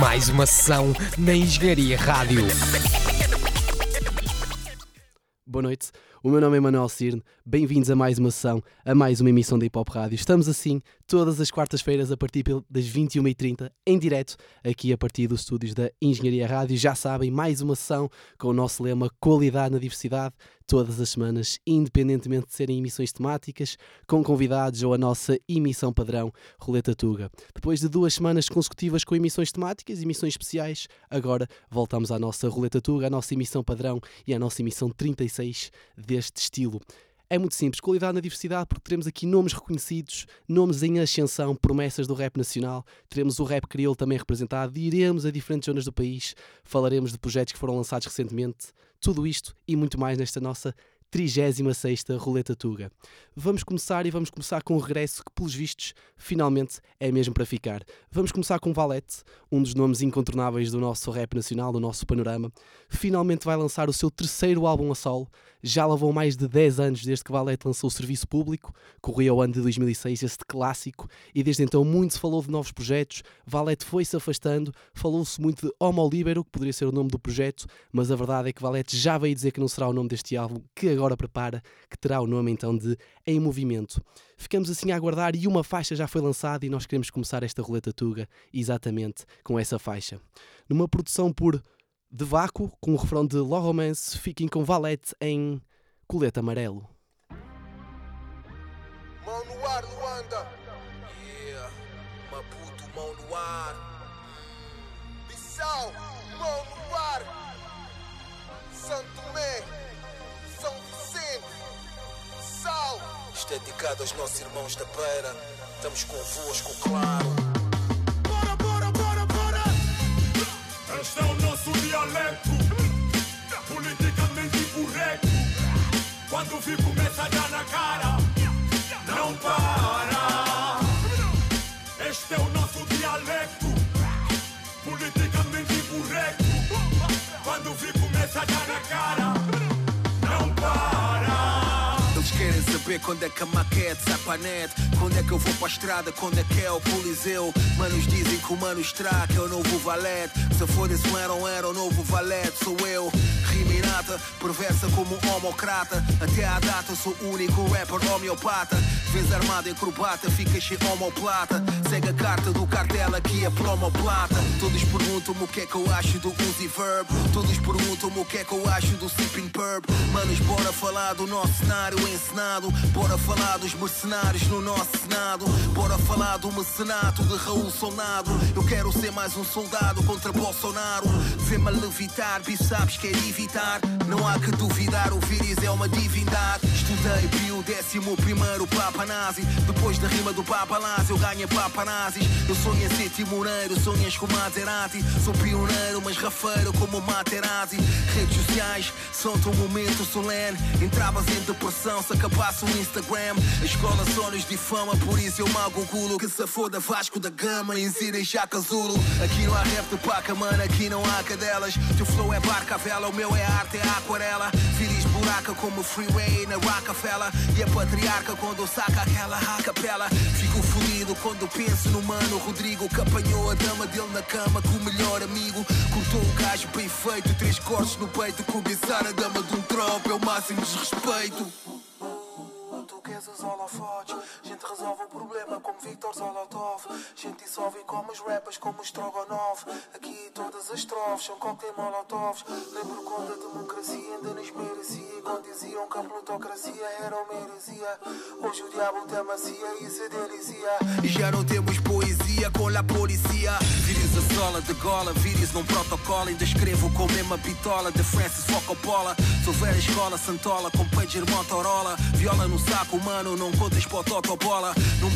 Mais uma sessão na Engenharia Rádio. Boa noite, o meu nome é Manuel Cirne, bem-vindos a mais uma sessão, a mais uma emissão da Hip Hop Rádio. Estamos assim todas as quartas-feiras a partir das 21h30, em direto, aqui a partir dos estúdios da Engenharia Rádio. Já sabem, mais uma sessão com o nosso lema Qualidade na Diversidade, todas as semanas, independentemente de serem emissões temáticas, com convidados ou a nossa emissão padrão, Roleta Tuga. Depois de duas semanas consecutivas com emissões temáticas, emissões especiais, agora voltamos à nossa Roleta Tuga, à nossa emissão padrão e à nossa emissão 36 deste estilo. É muito simples, qualidade na diversidade, porque teremos aqui nomes reconhecidos, nomes em ascensão, promessas do rap nacional, teremos o rap crioulo também representado, iremos a diferentes zonas do país, falaremos de projetos que foram lançados recentemente, tudo isto e muito mais nesta nossa 36 Roleta Tuga. Vamos começar e vamos começar com um regresso que, pelos vistos, finalmente é mesmo para ficar. Vamos começar com Valete, um dos nomes incontornáveis do nosso rap nacional, do nosso panorama. Finalmente vai lançar o seu terceiro álbum a solo. Já levou mais de 10 anos desde que Valete lançou o Serviço Público, corria o ano de 2006, este clássico, e desde então muito se falou de novos projetos. Valete foi-se afastando, falou-se muito de Homo Libero, que poderia ser o nome do projeto, mas a verdade é que Valete já veio dizer que não será o nome deste álbum, que agora prepara, que terá o nome então de Em Movimento. Ficamos assim a aguardar e uma faixa já foi lançada e nós queremos começar esta roleta tuga exatamente com essa faixa. Numa produção por De Vácuo, com o refrão de Law Romance, fiquem com Valete em Colete Amarelo. Mão no ar, Luanda. Yeah, Maputo, mão no ar. Bissau, mão no ar. Santo Tomé. Sal. Isto é dedicado aos nossos irmãos da beira. Estamos convosco, claro. Este é o nosso dialeto. Politicamente correto. Quando vi começa a dar na cara, não para. Este é o nosso dialeto. Politicamente correto. Quando vi começa a dar na cara saber quando é que a maquete sai para a net. Quando é que eu vou para a estrada, quando é que é o coliseu. Manos dizem que o mano estraga é o novo valete Se for esse eram era o novo valete, sou eu Perversa como homocrata Até à data sou único rapper homeopata Vês armado em crobata, fica cheio homoplata Segue a carta do cartel aqui é plomoplata Todos perguntam-me o que é que eu acho do Uzi Verb Todos perguntam-me o que é que eu acho do Sipping Purp Manos, bora falar do nosso cenário ensinado Bora falar dos mercenários no nosso Senado. Bora falar do mecenato de Raul Solnado. Eu quero ser mais um soldado contra Bolsonaro. Vê-me levitar, bi sabes quer evitar. Não há que duvidar, o vírus é uma divindade. Estudei Pio décimo primeiro Papa Nazi. Depois da rima do Papa Nazi, eu ganho Papa Nazis. Eu sonho em ser timoneiro, sonhas com Maserati. Sou pioneiro, mas rafeiro como Materazzi. Redes sociais são um momento solene. Entravas em depressão se acabasse o Instagram. A escola só nos difama, por isso eu mago gulo. Que se foda Vasco da Gama, insira em Chaka Zulu. Aqui não há rap de paca, mano, aqui não há cadelas. Teu flow é barca vela, o meu é arte, é aquarela. Firis buraca como freeway na Rockefeller. E a patriarca quando saca aquela capela. Fico fodido quando penso no mano Rodrigo. Que apanhou a dama dele na cama com o melhor amigo. Cortou o gajo bem feito, três cortes no peito. Cobiçar a dama de um tropa é o máximo desrespeito holofotes. Gente resolve o problema como Victor Zolotov. Gente dissolve como os rappers, como Strogonov. Aqui todas as trofes são cocktail molotovs. Lembro quando a democracia ainda nos merecia. Quando diziam que a plutocracia era uma heresia. Hoje o diabo tem macia e se delizia. E já não temos poesia com a polícia. Vires a sola de gola, vires num protocolo. Ainda escrevo com a mesma bitola de Francis Focopola. Sou velha escola, Santola, com pager Motorola. Viola no saco humano, não contas para o bola. Com a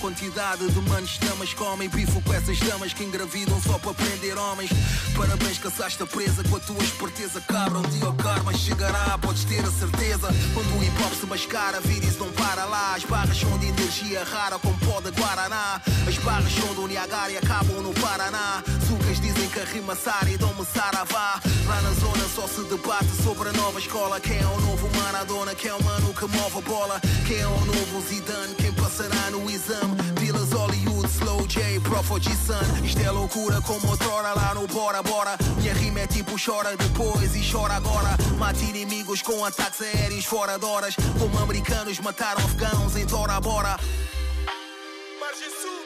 quantidade de manos damas comem. Bifo com essas damas que engravidam só para prender homens. Parabéns, caçaste a presa com a tua esperteza. Cabra, um dia o karma chegará, podes ter a certeza. Quando o hip hop se mascara, vírus não para lá. As barras são de energia rara, com pó de Guaraná. As barras são do Niagara e acabam no Paraná. Sucas dizem que a sara e dão-me saravá. Lá na zona só se debate sobre a nova escola. Quem é o novo Maradona? Quem é o mano que move a bola? Quem é o novo Zidane? Quem passará no exame? Dealers Hollywood, slow Prof Sun. Isto é loucura como outrora lá no Bora Bora. Minha rima é tipo chora depois e chora agora. Mata inimigos com ataques aéreos fora de horas. Como americanos mataram afegãos em Tora Bora. Margem Sul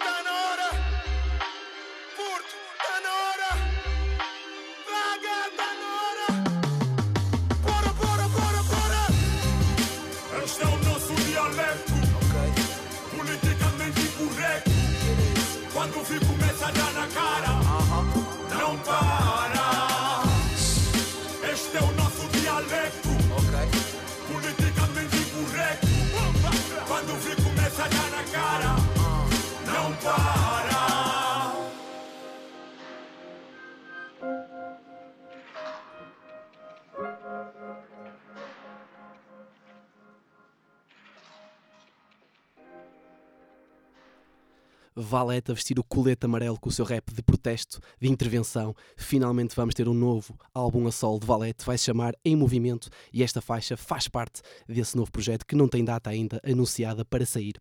Valete a vestir o colete amarelo com o seu rap de protesto, de intervenção. Finalmente vamos ter um novo álbum a solo de Valete, vai se chamar Em Movimento e esta faixa faz parte desse novo projeto que não tem data ainda anunciada para sair.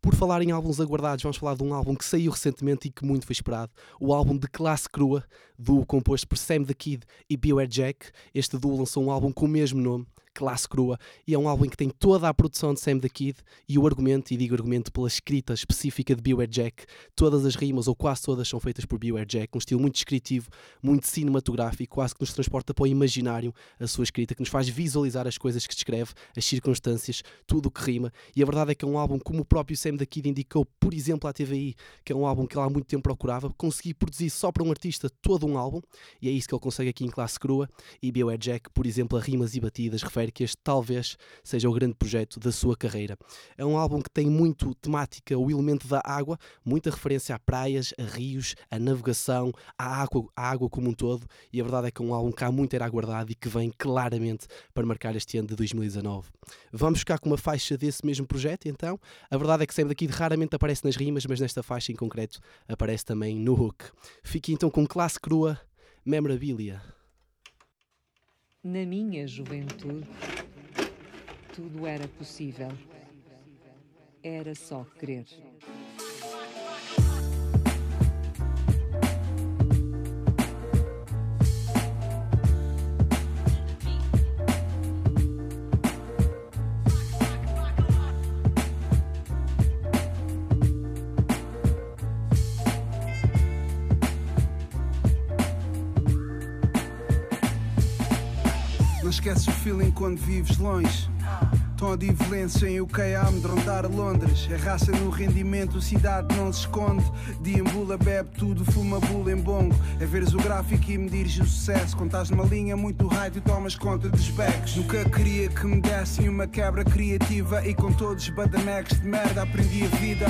Por falar em álbuns aguardados, vamos falar de um álbum que saiu recentemente e que muito foi esperado. O álbum de Classe Crua, duo composto por Sam the Kid e Beware Jack. Este duo lançou um álbum com o mesmo nome, Classe Crua, e é um álbum que tem toda a produção de Sam the Kid e o argumento, e digo argumento pela escrita específica de Beware Jack. Todas as rimas, ou quase todas, são feitas por Beware Jack, um estilo muito descritivo, muito cinematográfico, quase que nos transporta para o imaginário a sua escrita, que nos faz visualizar as coisas que descreve, as circunstâncias, tudo o que rima. E a verdade é que é um álbum, como o próprio Sam the Kid indicou, por exemplo, à TVI, que é um álbum que ele há muito tempo procurava, consegui produzir só para um artista todo um álbum, e é isso que ele consegue aqui em Classe Crua. E Beware Jack, por exemplo, a rimas e batidas, refere que este talvez seja o grande projeto da sua carreira. É um álbum que tem muito temática, o elemento da água, muita referência a praias, a rios, a navegação, à água, à água como um todo, e a verdade é que é um álbum que há muito era aguardado e que vem claramente para marcar este ano de 2019. Vamos ficar com uma faixa desse mesmo projeto, então. A verdade é que sempre daqui raramente aparece nas rimas, mas nesta faixa em concreto aparece também no hook. Fique então com classe crua, memorabilia. Na minha juventude, tudo era possível. Era só querer. Feeling quando vives longe. Tom de violência em UK a amedrontar Londres. É raça no rendimento, cidade não se esconde. Deambula, bebe tudo, fuma bula em bongo. É veres o gráfico e medires o sucesso. Estás numa linha muito high, tu tomas conta dos becos. Nunca queria que me dessem uma quebra criativa. E com todos os badamecs de merda aprendi a vida.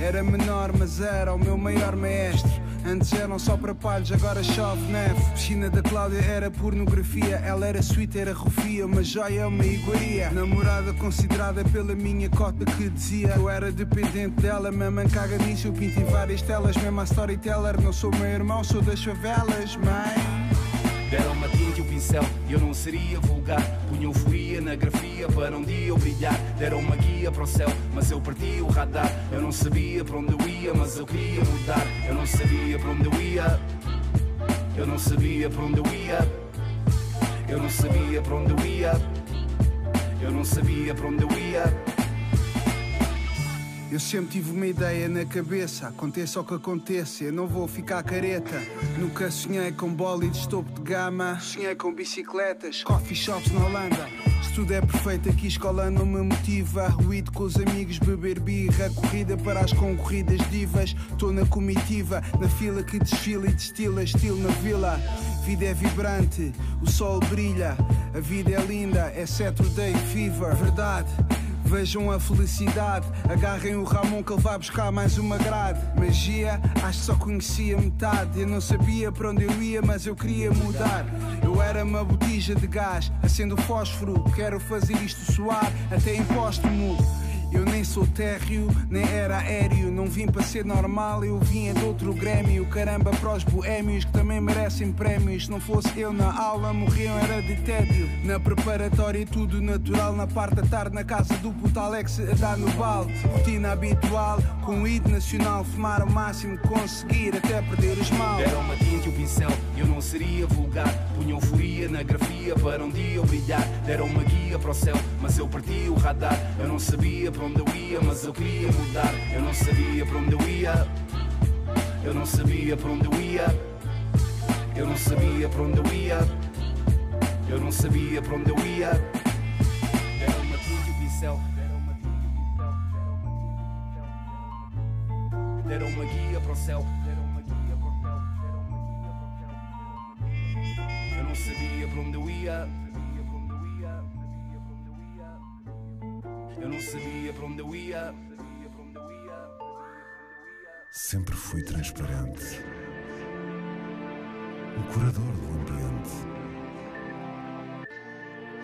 Era menor, mas era o meu maior maestro. Antes eram só para palhos, agora chove neve. Piscina da Cláudia era pornografia. Ela era sweet, era rufia, uma joia, uma iguaria. Namorada considerada pela minha cota que dizia eu era dependente dela. Mamãe caga nisso, eu pinto em várias telas. Mesmo a storyteller, não sou meu irmão, sou das favelas, mãe. Deram-me a tinta e o pincel eu não seria vulgar. Punham euforia na grafia para um dia eu brilhar. Deram-me a guia para o céu, mas eu perdi o radar. Eu não sabia para onde eu ia, mas eu queria mudar. Eu não sabia para onde eu ia. Eu não sabia para onde eu ia. Eu não sabia para onde eu ia. Eu não sabia para onde eu ia. Eu sempre tive uma ideia na cabeça, aconteça o que aconteça, eu não vou ficar careta. Nunca sonhei com bólides topo de gama, sonhei com bicicletas, coffee shops na Holanda. Tudo é perfeito aqui, escola não me motiva. Ruído com os amigos, beber birra, corrida para as concorridas divas. Tô na comitiva, na fila que desfila e destila, estilo na vila. Vida é vibrante, o sol brilha, a vida é linda, é Saturday Fever, verdade. Vejam a felicidade, agarrem o Ramon que ele vai buscar mais uma grade. Magia, acho que só conhecia metade. Eu não sabia para onde eu ia, mas eu queria mudar. Eu era uma botija de gás, acendo fósforo. Quero fazer isto soar até em póstumo. Eu nem sou térreo, nem era aéreo. Não vim para ser normal, eu vinha de outro grêmio. Caramba, para os boémios que também merecem prémios. Se não fosse eu na aula, morriam, era de tédio. Na preparatória, tudo natural. Na parte da tarde, na casa do puto Alex, a dar no balde. Rotina habitual, com o ID nacional. Fumar o máximo conseguir, até perder os mal. Deram uma tinta e um pincel, eu não seria vulgar. Punha euforia na grafia para um dia eu brilhar. Deram uma guia para o céu, mas eu perdi o radar. Eu não sabia para onde eu ia, mas eu queria mudar. Eu não sabia para onde eu ia. Eu não sabia para onde eu ia. Eu não sabia para onde eu ia. Eu não sabia para onde eu ia. Deram uma um pincel. Deram uma guia para o céu. Não sabia para onde eu ia. Eu não sabia para onde eu ia. Sempre fui transparente. Um curador do ambiente.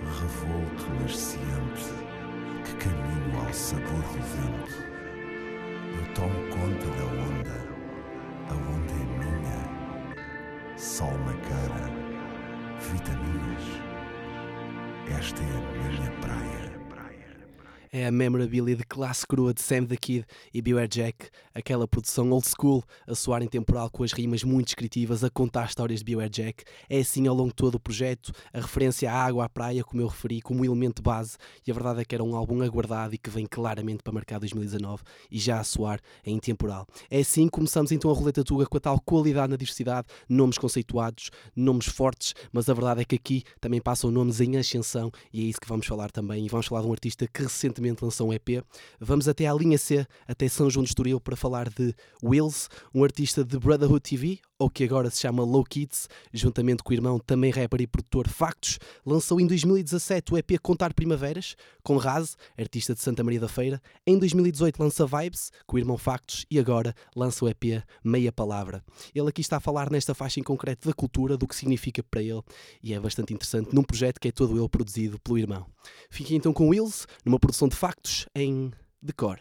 Revolto, mas ciente que caminho ao sabor do vento. Eu tomo conta da onda. A onda é minha. Sol na cara. Vitaminas. Esta é a minha praia. É a memorabilia de classe crua de Sam the Kid e Beware Jack, aquela produção old school, a soar em temporal com as rimas muito descritivas, a contar histórias de Beware Jack. É assim ao longo de todo o projeto, a referência à água, à praia, como eu referi, como elemento base, e a verdade é que era um álbum aguardado e que vem claramente para marcar 2019 e já a soar em temporal. É assim que começamos então a roleta tuga com a tal qualidade na diversidade, nomes conceituados, nomes fortes, mas a verdade é que aqui também passam nomes em ascensão e é isso que vamos falar também. E vamos falar de um artista que recentemente lançou um EP. Vamos até à linha C, até São João de Estoril, para falar de Wills, um artista de Brotherhood TV, ou que agora se chama Low Kids, juntamente com o irmão, também rapper e produtor Factos, lançou em 2017 o EP Contar Primaveras, com Raz, artista de Santa Maria da Feira. Em 2018 lança Vibes, com o irmão Factos, e agora lança o EP Meia Palavra. Ele aqui está a falar nesta faixa em concreto da cultura, do que significa para ele, e é bastante interessante num projeto que é todo ele produzido pelo irmão. Fiquem então com Wills, numa produção de Factos em Decor.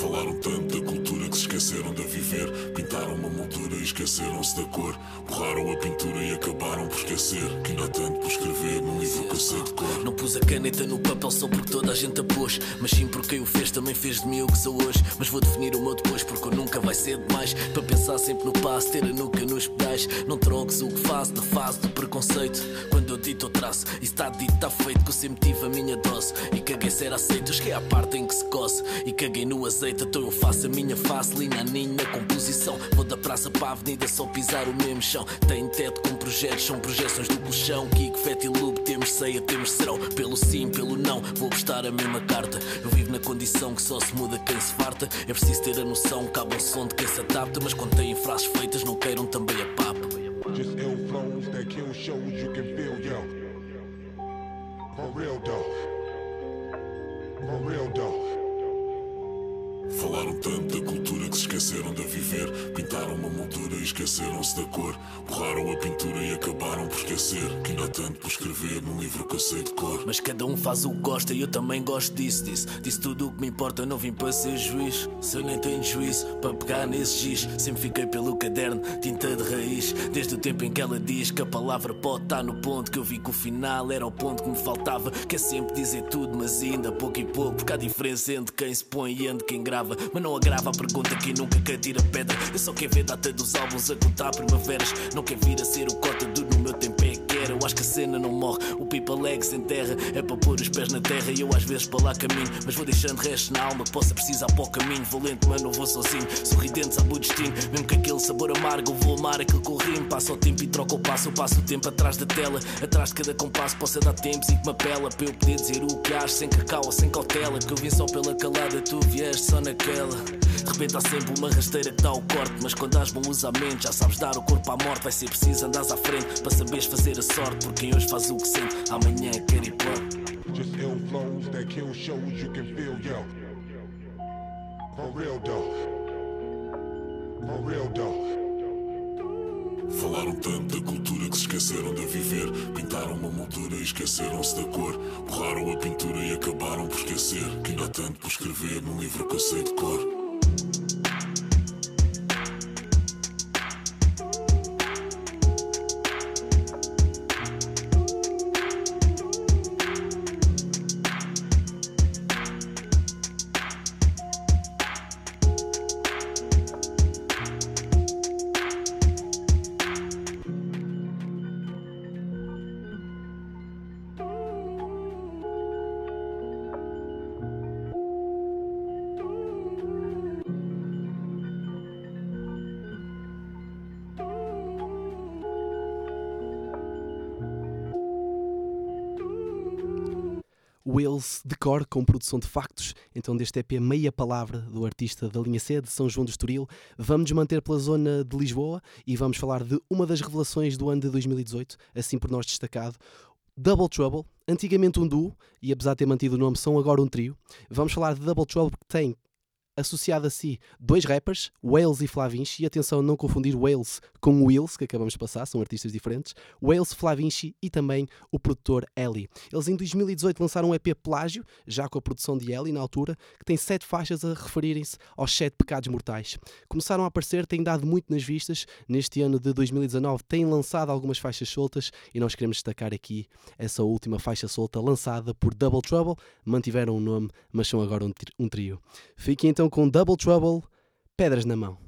Falaram tanto da cultura que se esqueceram de viver. Pintaram uma moldura e esqueceram-se da cor. Borraram a pintura e acabaram por esquecer. Que ainda há tanto por escrever num livro que eu sei de cor. Não pus a caneta no papel só porque toda a gente a pôs. Mas sim porque quem o fez também fez de mim o que sou hoje. Mas vou definir o meu depois porque nunca vai ser demais. Para pensar sempre no passo, ter a nuca nos pedais. Não troques o que faço na fase do preconceito. Quando eu dito eu traço, e está dito, está feito. Que eu sempre tive a minha dose. E caguei ser aceito, que é a parte em que se coce. E caguei no azeite, então eu faço a minha face. Linha a ninho na composição. Vou da praça para a avenida só pisar o mesmo chão. Tem teto com projetos, são projeções do colchão. Kiko, Fete e Loop, temos ceia, temos serão. Pelo sim, pelo não, vou prestar a mesma carta. Eu vivo na condição que só se muda quem se farta. É preciso ter a noção, cabe um som de quem se adapta. Mas quando têm frases feitas, não queiram também a papa. Just ill flows that kill shows you can feel, yo. For real though. For real though. Falaram tanto da cultura que se esqueceram de viver. Pintaram uma moldura e esqueceram-se da cor. Borraram a pintura e acabaram por esquecer. Que ainda há tanto por escrever num livro que eu sei de cor. Mas cada um faz o que gosta e eu também gosto disso, disso. Disse tudo o que me importa, não vim para ser juiz. Se eu nem tenho juízo para pegar nesse giz, sempre fiquei pelo caderno, tinta de raiz. Desde o tempo em que ela diz que a palavra pode estar no ponto, que eu vi que o final era o ponto que me faltava. Que é sempre dizer tudo, mas ainda pouco e pouco. Porque há diferença entre quem se põe e entre quem grava. Mas não agrava a pergunta que nunca quer tira pedra. Eu só quero ver data dos álbuns a contar primaveras. Não quer vir a ser o cota do no meu tempo acho que a cena não morre, o people leg se enterra. É para pôr os pés na terra e eu às vezes para lá caminho. Mas vou deixando resto na alma que possa precisar para o caminho. Vou lento, mas não vou sozinho. Sorridente, sabe o destino. Mesmo que aquele sabor amargo, vou amar eu rimo. Passo o tempo e troco o passo. Eu passo o tempo atrás da tela. Atrás de cada compasso possa dar tempos e que me apela. Para eu poder dizer o que acho, sem cacau ou sem cautela. Que eu vim só pela calada, tu vieste só naquela. De repente há sempre uma rasteira que dá o corte. Mas quando has bom usamento, já sabes dar o corpo à morte. Vai ser preciso andares à frente para saberes fazer a sorte. Porque quem hoje faz o que sente, amanhã quer ir para. Just ill flows that kill shows you can feel, yo. For real though. For real though. Falaram tanto da cultura que se esqueceram de viver. Pintaram uma moldura e esqueceram-se da cor. Borraram a pintura e acabaram por esquecer que ainda há tanto por escrever num livro que eu sei de cor. Wales de cor com produção de factos, então deste EP Meia Palavra do artista da linha C de São João do Estoril. Vamos manter pela zona de Lisboa e vamos falar de uma das revelações do ano de 2018, assim por nós destacado. Double Trouble, antigamente um duo, e apesar de ter mantido o nome, são agora um trio. Vamos falar de Double Trouble porque tem associado a si dois rappers, Wales e Flavinci, e atenção não confundir Wales com Wills, que acabamos de passar, são artistas diferentes, Wales, Flavinci e também o produtor Ellie. Eles em 2018 lançaram um EP Plágio, já com a produção de Ellie na altura, que tem sete faixas a referirem-se aos sete pecados mortais. Começaram a aparecer, têm dado muito nas vistas, neste ano de 2019 têm lançado algumas faixas soltas e nós queremos destacar aqui essa última faixa solta lançada por Double Trouble, mantiveram o nome, mas são agora um, tri- trio. Fiquem então com Double Trouble, Pedras na Mão.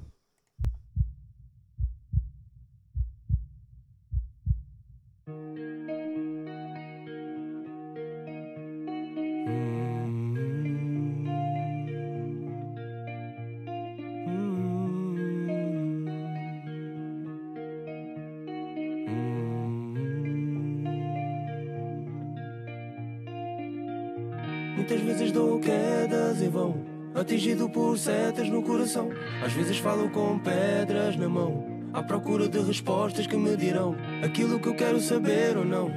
Muitas vezes dou quedas em vão, atingido por setas no coração. Às vezes falo com pedras na mão, à procura de respostas que me dirão aquilo que eu quero saber ou não,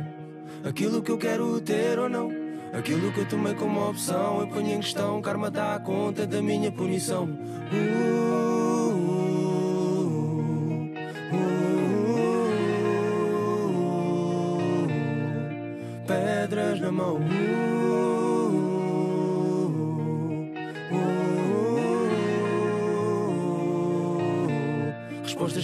aquilo que eu quero ter ou não. Aquilo que eu tomei como opção, eu ponho em questão, karma dá conta da minha punição. Uh, uh,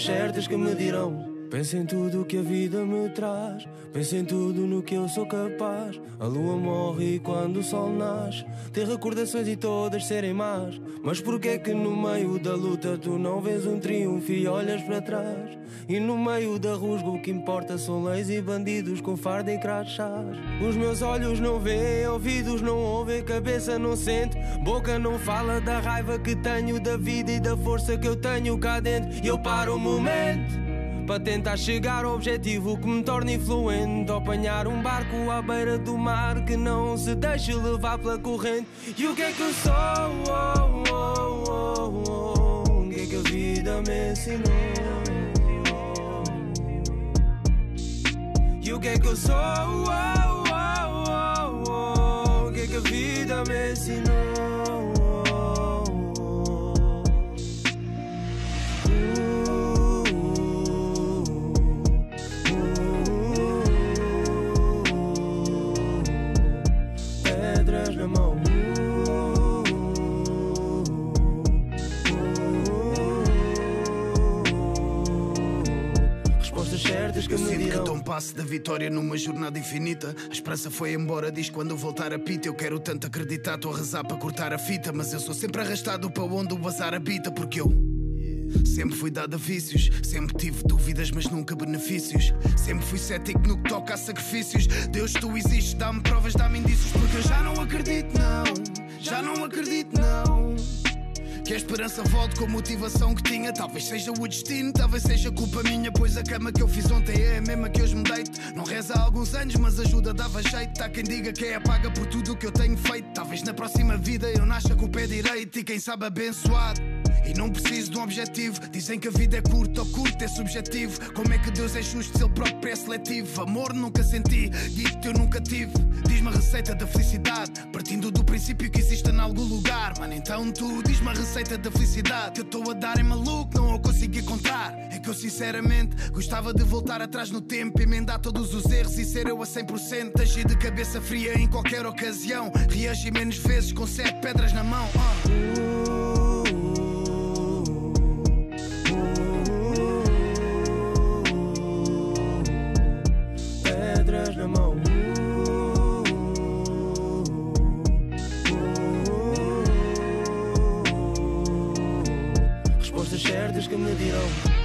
certas que me dirão. Pensa em tudo que a vida me traz. Pensa em tudo no que eu sou capaz. A lua morre quando o sol nasce. Ter recordações e todas serem más. Mas porquê que no meio da luta tu não vês um triunfo e olhas para trás? E no meio da rusga o que importa são leis e bandidos com farda e crachás. Os meus olhos não veem, ouvidos não ouvem, cabeça não sente, boca não fala da raiva que tenho da vida e da força que eu tenho cá dentro. E eu paro um momento. Para tentar chegar ao objetivo que me torna influente Apanhar um barco à beira do mar Que não se deixe levar pela corrente E o que é que eu sou? Oh, oh, oh, oh. O que é que a vida me ensinou? E o que é que eu sou? Oh, oh, oh, oh. O que é que a vida me ensinou? Certas que Eu me sinto que dou um passo da vitória numa jornada infinita. A esperança foi embora, diz quando eu voltar a pita. Eu quero tanto acreditar, estou a rezar para cortar a fita. Mas eu sou sempre arrastado para onde o azar habita, porque eu. Sempre fui dado a vícios, sempre tive dúvidas, mas nunca benefícios. Sempre fui cético no que toca a sacrifícios. Deus, tu existes, dá-me provas, dá-me indícios, porque eu já não acredito, não. Já não acredito, não. Que a esperança volte com a motivação que tinha. Talvez seja o destino, talvez seja culpa minha. Pois a cama que eu fiz ontem é a mesma que hoje me deito. Não reza há alguns anos, mas ajuda, dava jeito. Há quem diga que é paga por tudo o que eu tenho feito. Talvez na próxima vida eu nasça com o pé direito e quem sabe abençoado. E não preciso de um objetivo. Dizem que a vida é curta ou curta é subjetivo. Como é que Deus é justo se ele próprio é seletivo? Amor nunca senti, isto eu nunca tive. Diz-me a receita da felicidade, partindo do princípio que existe em algum lugar. Mano, então tu diz-me a receita da felicidade. Que eu estou a dar é maluco, não a consigo encontrar. É que eu sinceramente gostava de voltar atrás no tempo, emendar todos os erros e ser eu a 100%. Agir de cabeça fria em qualquer ocasião. Reagir menos vezes com sete pedras na mão. ah. Certas que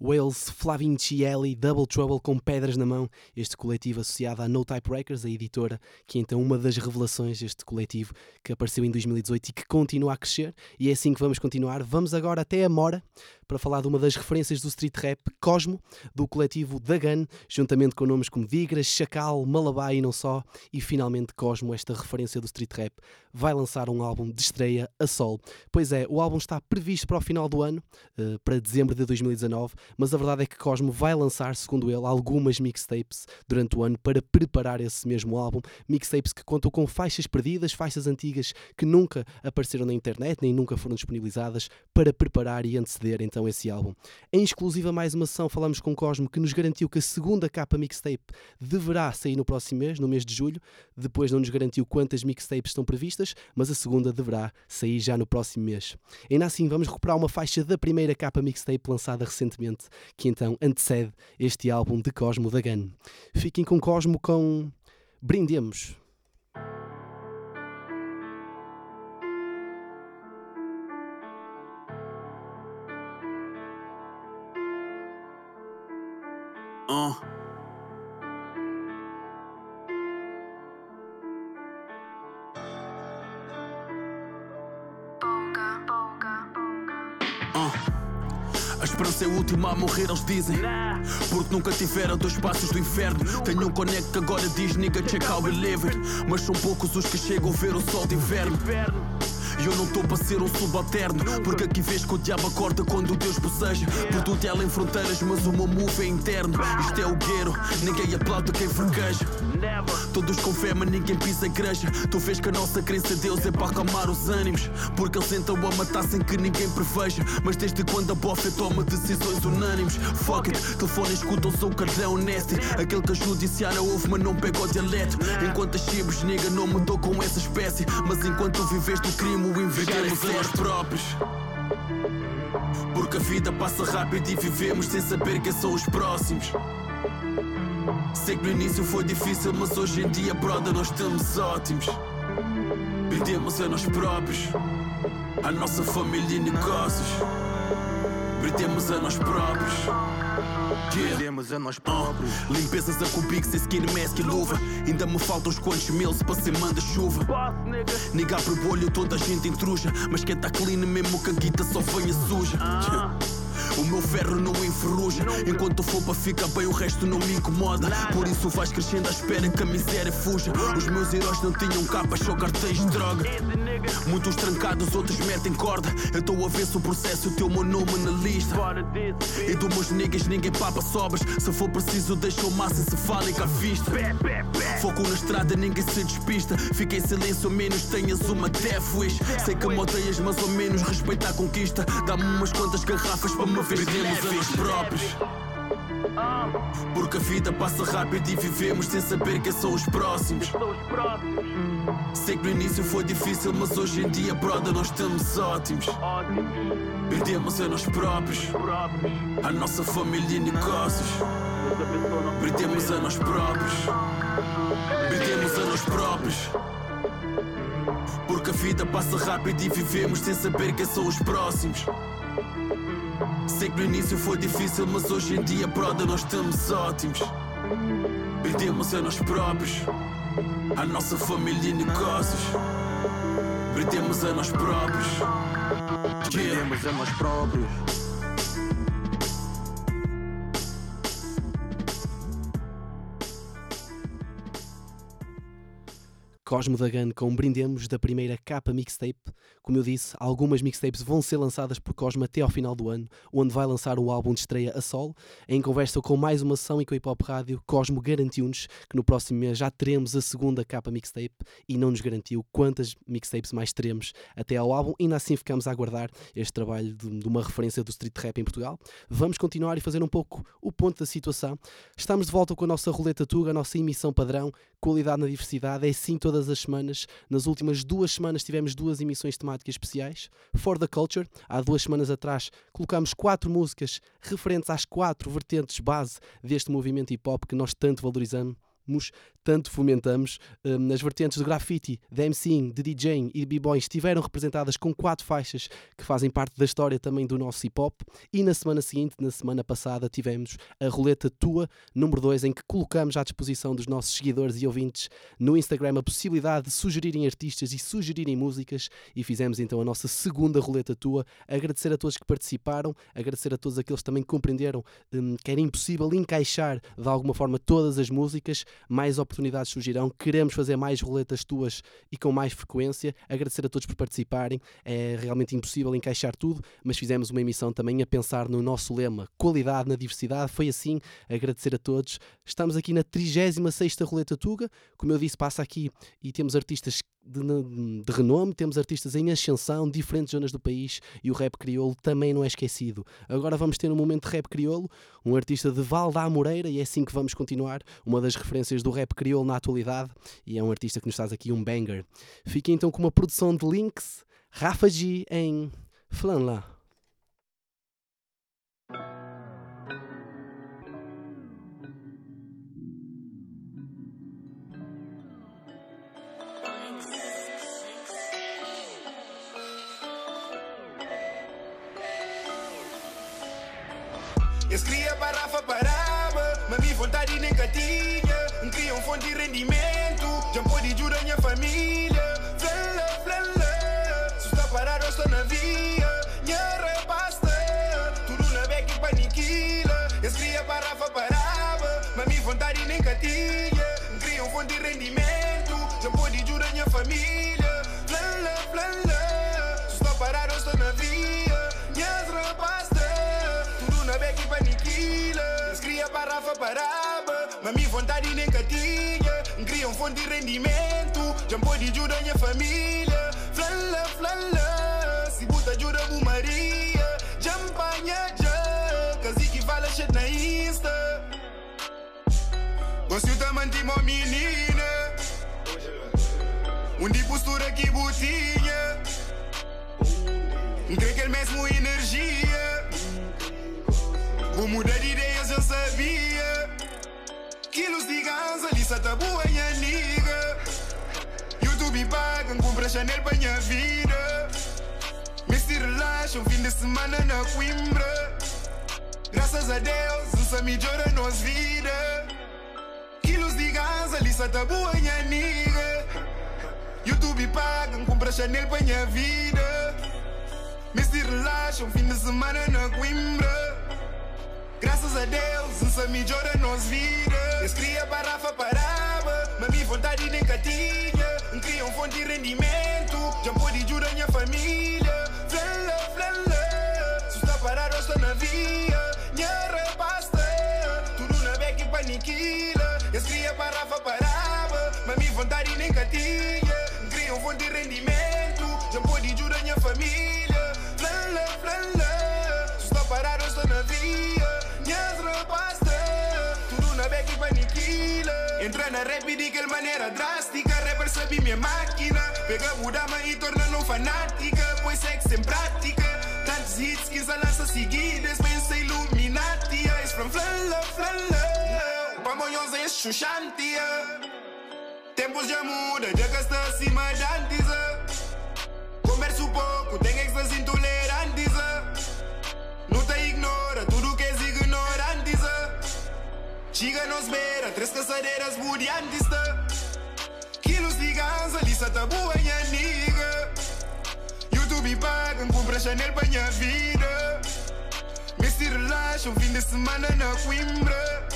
Wales, Flavin Chielli, Double Trouble com pedras na mão, este coletivo associado à No Type Records, a editora, que é então uma das revelações deste coletivo que apareceu em 2018 e que continua a crescer, e é assim que vamos continuar. Vamos agora até a Mora para falar de uma das referências do street rap, Cosmo, do coletivo Gun, juntamente com nomes como Digras, Chacal, Malabai e não só, e finalmente Cosmo, esta referência do street rap, vai lançar um álbum de estreia a sol. Pois é, o álbum está previsto para o final do ano, eh, para dezembro de 2019, mas a verdade é que Cosmo vai lançar, segundo ele, algumas mixtapes durante o ano para preparar esse mesmo álbum. Mixtapes que contam com faixas perdidas, faixas antigas que nunca apareceram na internet nem nunca foram disponibilizadas para preparar e anteceder então esse álbum. Em exclusiva mais uma sessão falamos com Cosmo que nos garantiu que a segunda capa mixtape deverá sair no próximo mês, no mês de julho. Depois não nos garantiu quantas mixtapes estão previstas, mas a segunda deverá sair já no próximo mês. Ainda assim, vamos recuperar uma faixa da primeira capa mixtape lançada recentemente, que então antecede este álbum de Cosmo da Gun. Fiquem com Cosmo com Brindemos. Uh. A esperança é a última a morrer, eles dizem. Porque nunca tiveram dois passos do inferno. Tenho um conecto que agora diz nigga check out it. Mas são poucos os que chegam a ver o sol de inverno. E eu não estou para ser um subalterno Porque aqui vês que o diabo acorda quando Deus boceja. Por tudo ela em fronteiras, mas o meu move é interno. Isto é o gueiro, ninguém aplaude quem fraqueja Todos com fé, mas ninguém pisa a igreja. Tu vês que a nossa crença em Deus é para acalmar os ânimos. Porque eles entram a matar sem que ninguém preveja. Mas desde quando a bofa toma decisões unânimes? Fuck it, telefone escuta, eu sou o carlão nasty Aquele que a judiciária ouve, mas não pega o dialeto. Enquanto as chibos, nigga, não mudou com essa espécie. Mas enquanto vives do crime, o invejário é nós próprios Porque a vida passa rápido e vivemos sem saber quem são os próximos Sei que no início foi difícil, mas hoje em dia, brother, nós estamos ótimos. Perdemos a nós próprios, a nossa família e negócios. Perdemos a nós próprios. Perdemos a nós próprios. Limpezas a cubic, sem skin mask e luva. Ainda me faltam uns quantos meals para ser manda-chuva. Nigga abre bolho, toda a gente intruja. Mas quem tá clean mesmo que a guita só venha suja. Yeah. O meu ferro não enferruja Enquanto for para ficar bem o resto não me incomoda Por isso vais crescendo à espera que a miséria fuja Os meus heróis não tinham capas, só cartéis de droga Muitos trancados, outros metem corda. Eu estou a ver se o processo teu meu nome na lista. E dos meus niggas ninguém papa sobras. Se for preciso deixa o massa se fala à vista. Foco na estrada, ninguém se despista. Fica em silêncio, menos tenhas uma death wish Sei que me odeias, mas ao menos respeita a conquista. Dá-me umas quantas garrafas para me ver Perdemos a nós próprios Porque a vida passa rápido e vivemos sem saber quem são os próximos. Sei que no início foi difícil, mas hoje em dia, brother, nós estamos ótimos. Perdemos a nós próprios A nossa família e negócios. Perdemos a nós próprios. Perdemos a nós próprios. Porque a vida passa rápido e vivemos sem saber quem são os próximos Sei que no início foi difícil, mas hoje em dia, brother, nós estamos ótimos. Brindemos a nós próprios, a nossa família e negócios. Brindemos a nós próprios. Brindemos a nós próprios. Cosmo da Gun com Brindemos da primeira capa mixtape. Como eu disse, algumas mixtapes vão ser lançadas por Cosmo até ao final do ano, onde vai lançar o álbum de estreia a Sol. Em conversa com mais uma ação e com a Hip Hop Rádio, Cosmo garantiu-nos que no próximo mês já teremos a segunda capa mixtape e não nos garantiu quantas mixtapes mais teremos até ao álbum. Ainda assim ficamos a aguardar este trabalho de, de uma referência do street rap em Portugal. Vamos continuar e fazer um pouco o ponto da situação. Estamos de volta com a nossa roleta Tuga, a nossa emissão padrão, qualidade na diversidade, é sim toda todas as semanas. Nas últimas duas semanas tivemos duas emissões temáticas especiais. For the Culture, há duas semanas atrás colocámos quatro músicas referentes às quatro vertentes base deste movimento hip hop que nós tanto valorizamos tanto fomentamos. Nas vertentes do graffiti, de MCing, de DJing e de b-boy estiveram representadas com quatro faixas que fazem parte da história também do nosso hip hop. E na semana seguinte, na semana passada, tivemos a roleta Tua, número 2, em que colocamos à disposição dos nossos seguidores e ouvintes no Instagram a possibilidade de sugerirem artistas e sugerirem músicas. E fizemos então a nossa segunda roleta Tua. Agradecer a todos que participaram, agradecer a todos aqueles que também compreenderam um, que era impossível encaixar de alguma forma todas as músicas mais oportunidades surgirão. Queremos fazer mais roletas tuas e com mais frequência. Agradecer a todos por participarem. É realmente impossível encaixar tudo, mas fizemos uma emissão também a pensar no nosso lema: qualidade na diversidade. Foi assim. Agradecer a todos. Estamos aqui na 36 Roleta Tuga. Como eu disse, passa aqui e temos artistas de, de, renome, temos artistas em ascensão, diferentes zonas do país e o rap crioulo também não é esquecido. Agora vamos ter um momento de rap crioulo, um artista de Valdá Moreira e é assim que vamos continuar, uma das referências do rap crioulo na atualidade e é um artista que nos traz aqui um banger. Fiquem então com uma produção de links, Rafa G em Flanla. Eles cria barrafa parava, mas minha vontade nem tinha. Criam fonte de rendimento, já pode jurar minha família. Flala, flala, se está parado, estou na via. Minha repasta, tudo na beca e paniquila. Eles cria barrafa parava, mas minha vontade nem tinha. Criam fonte de rendimento, já pode jurar minha família. Cria parava, mas minha vontade nem tinha. Criam fonte de rendimento, já pode ajudar minha família. Flala, flala, se buta ajuda bu Maria. Champanha já, casi que fala shit na Insta. Gosto de manter uma menina. Um de postura que botinha. Creio que ele mesmo energia. Vou mudar de ideias, eu sabia. Quilos de ganza, lista tá boa, minha liga. YouTube paga, compra Chanel pra minha vida. Me se um fim de semana na Coimbra. Graças a Deus, isso melhora nossa vida. Quilos de ganza, lista tá boa, minha liga. YouTube paga, compra Chanel pra minha vida. Me se um fim de semana na Coimbra. Graças a Deus, isso melhora nossa vida. Eles cria barrafa parava, mas minha vontade nem tinha. Criam fonte de rendimento, já pode ajudar minha família. Flala, flala, se está parado, estou na via. Minha repasta, tudo na beca e paniquila. Eles cria barrafa parava, mas minha vontade nem tinha. Criam fonte de rendimento, já pode ajudar minha família. Entra na rap de que maneira drástica. Rapper sabe minha máquina. Pega mudama e torna-no fanática. Pois sexo em prática. Tantos hits que se lança seguidas. Pensa Illuminati. És from flala, flala. Pamonhos é chuchantia. Tempos já muda, já está acima de antes. Converso pouco, tem extras intolerantes. Não te ignoro. Chiga nos beira, três caçadeiras budiantista. Quilos de ganza, lista tá boa minha amiga. YouTube paga, compra Chanel pra minha vida. Me se relaxa, um fim de semana na Coimbra.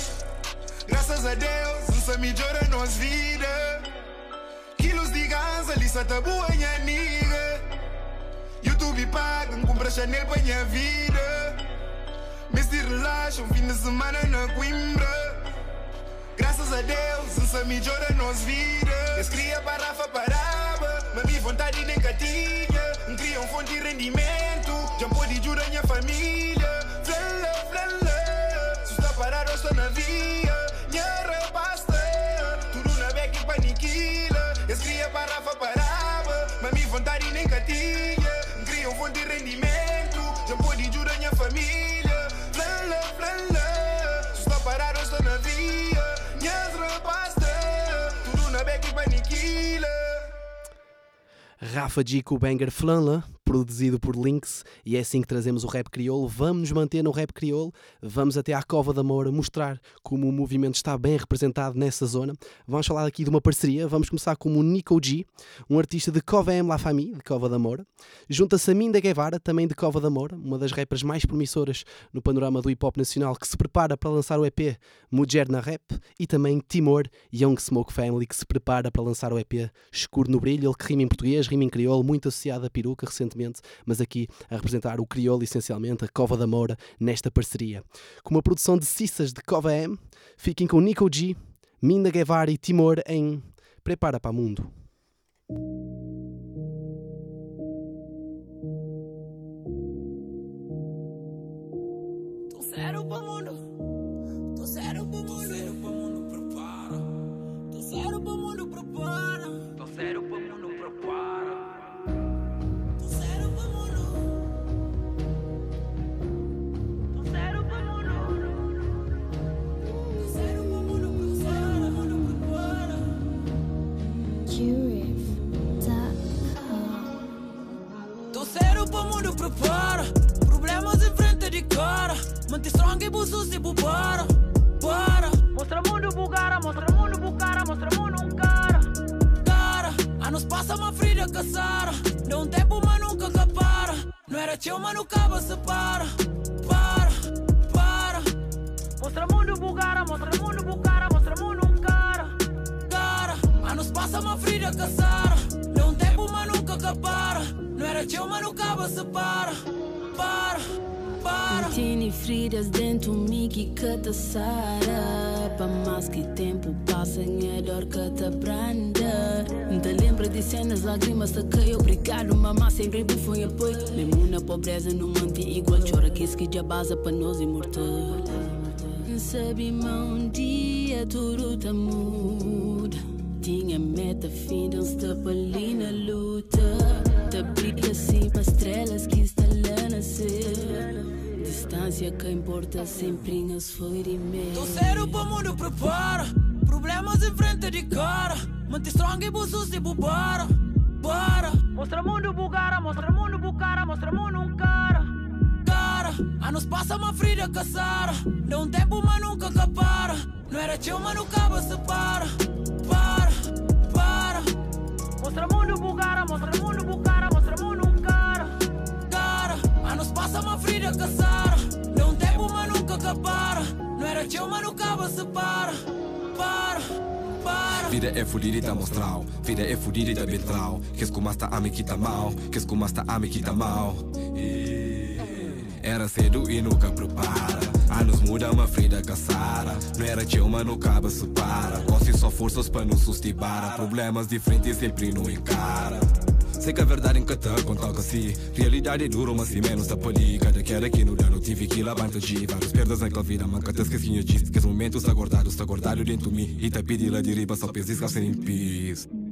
Graças a Deus, essa melhora nos vida. Quilos de ganza, lista tá boa minha amiga. YouTube paga, compra Chanel pra minha vida. Me se relaxa, um fim de semana na Coimbra. A Deus, essa melhora nos vida. Eu cria para Rafa parava, mas minha vontade nem catinha. Não cria um fonte de rendimento, já pode jurar minha família. Flala, flala, se está parado, eu estou na via. Minha rapasta, tudo na beca e paniquila. Eu cria para Rafa parava, mas minha vontade nem catinha. Não cria um fonte de rendimento, já pode jurar minha família. Flala, flala, se está parado, eu estou na via. Rafa G com o banger Flanla, produzido por Lynx, e é assim que trazemos o rap crioulo. Vamos nos manter no rap crioulo, vamos até à Cova da Moura mostrar como o movimento está bem representado nessa zona. Vamos falar aqui de uma parceria, vamos começar com o Nico G, um artista de Cova M La Famille, de Cova da Moura. Junta-se a Minda Guevara, também de Cova da Moura, uma das rappers mais promissoras no panorama do hip hop nacional, que se prepara para lançar o EP Mulher na Rap, e também Timor, Young Smoke Family, que se prepara para lançar o EP Escuro no Brilho, ele que rima em português, rima em crioulo, muito associado a peruca recentemente, mas aqui a representar o crioulo essencialmente, a Cova da Moura, nesta parceria. Com uma produção de Cissas de Cova M, fiquem com Nico G, Minda Guevara e Timor em Prepara para Mundo. Tô sério pro mundo. Tô pro mundo. Pro mundo, prepara. Tô pro mundo, prepara. Mundo, prepara. Problemas em frente de cara. Mantém strong e buço se bubara. Para. Mostra mundo bugara, mostra mundo bucara, mostra mundo um cara. Cara, anos passa uma frida caçara. Deu um tempo, mas nunca capara. Não era teu, mas nunca se para. Para, para. Mostra mundo bugara, mostra mundo bucara, mostra mundo um cara. Cara, anos passa uma frida caçara. Deu um tempo, mas nunca capara. Não era teu, mas nunca se para. Para, para. Tiene feridas dentro mim que te mais que tempo passa é dor que te branda Te lembra de cenas, lágrimas te caiu Obrigado mamá, sempre foi apoio Mesmo na pobreza não mantém igual Chora que isso que já base para nós imortal Sabe mão um dia tudo tá muda Tinha meta, fim de um step ali na luta Te brilha assim para estrelas que está lá nascer Distância que importa sempre em as foi de medo Tô sério pro mundo, prepara. Problemas em frente de cara. Mantém strong e buço se bubara. Para. Mostra mundo bugara, mostra mundo bucara, mostra mundo um cara. Cara, anos passa uma frida caçara. Deu um tempo, mas nunca capara. Não era teu, mas nunca se para. Para, para. Mostra mundo bugara, mostra mundo bucara, mostra mundo um cara. Cara, anos passa uma frida caçara. Deu um tempo, mas nunca capara. Não era teu, mas nunca se para. Para, para. Vida é fodida e tá mostral Vida é fodida e tá betral Que escumasta a me que tá mal Que escumasta a me que tá mal E- Era cedo e nunca prepara teu, mas nunca se para. Gosto só forças para não sustibar. Problemas diferentes sempre não encara. Sei que a verdade em cada conta que si Realidade é dura, mas se menos a poli Cada queda que no dano tive que lavar de Várias perdas naquela vida, manca te esqueci eu disse Que os momentos está guardado, está guardado dentro de mim. E te pedi lá de riba, só pesisca sem em peace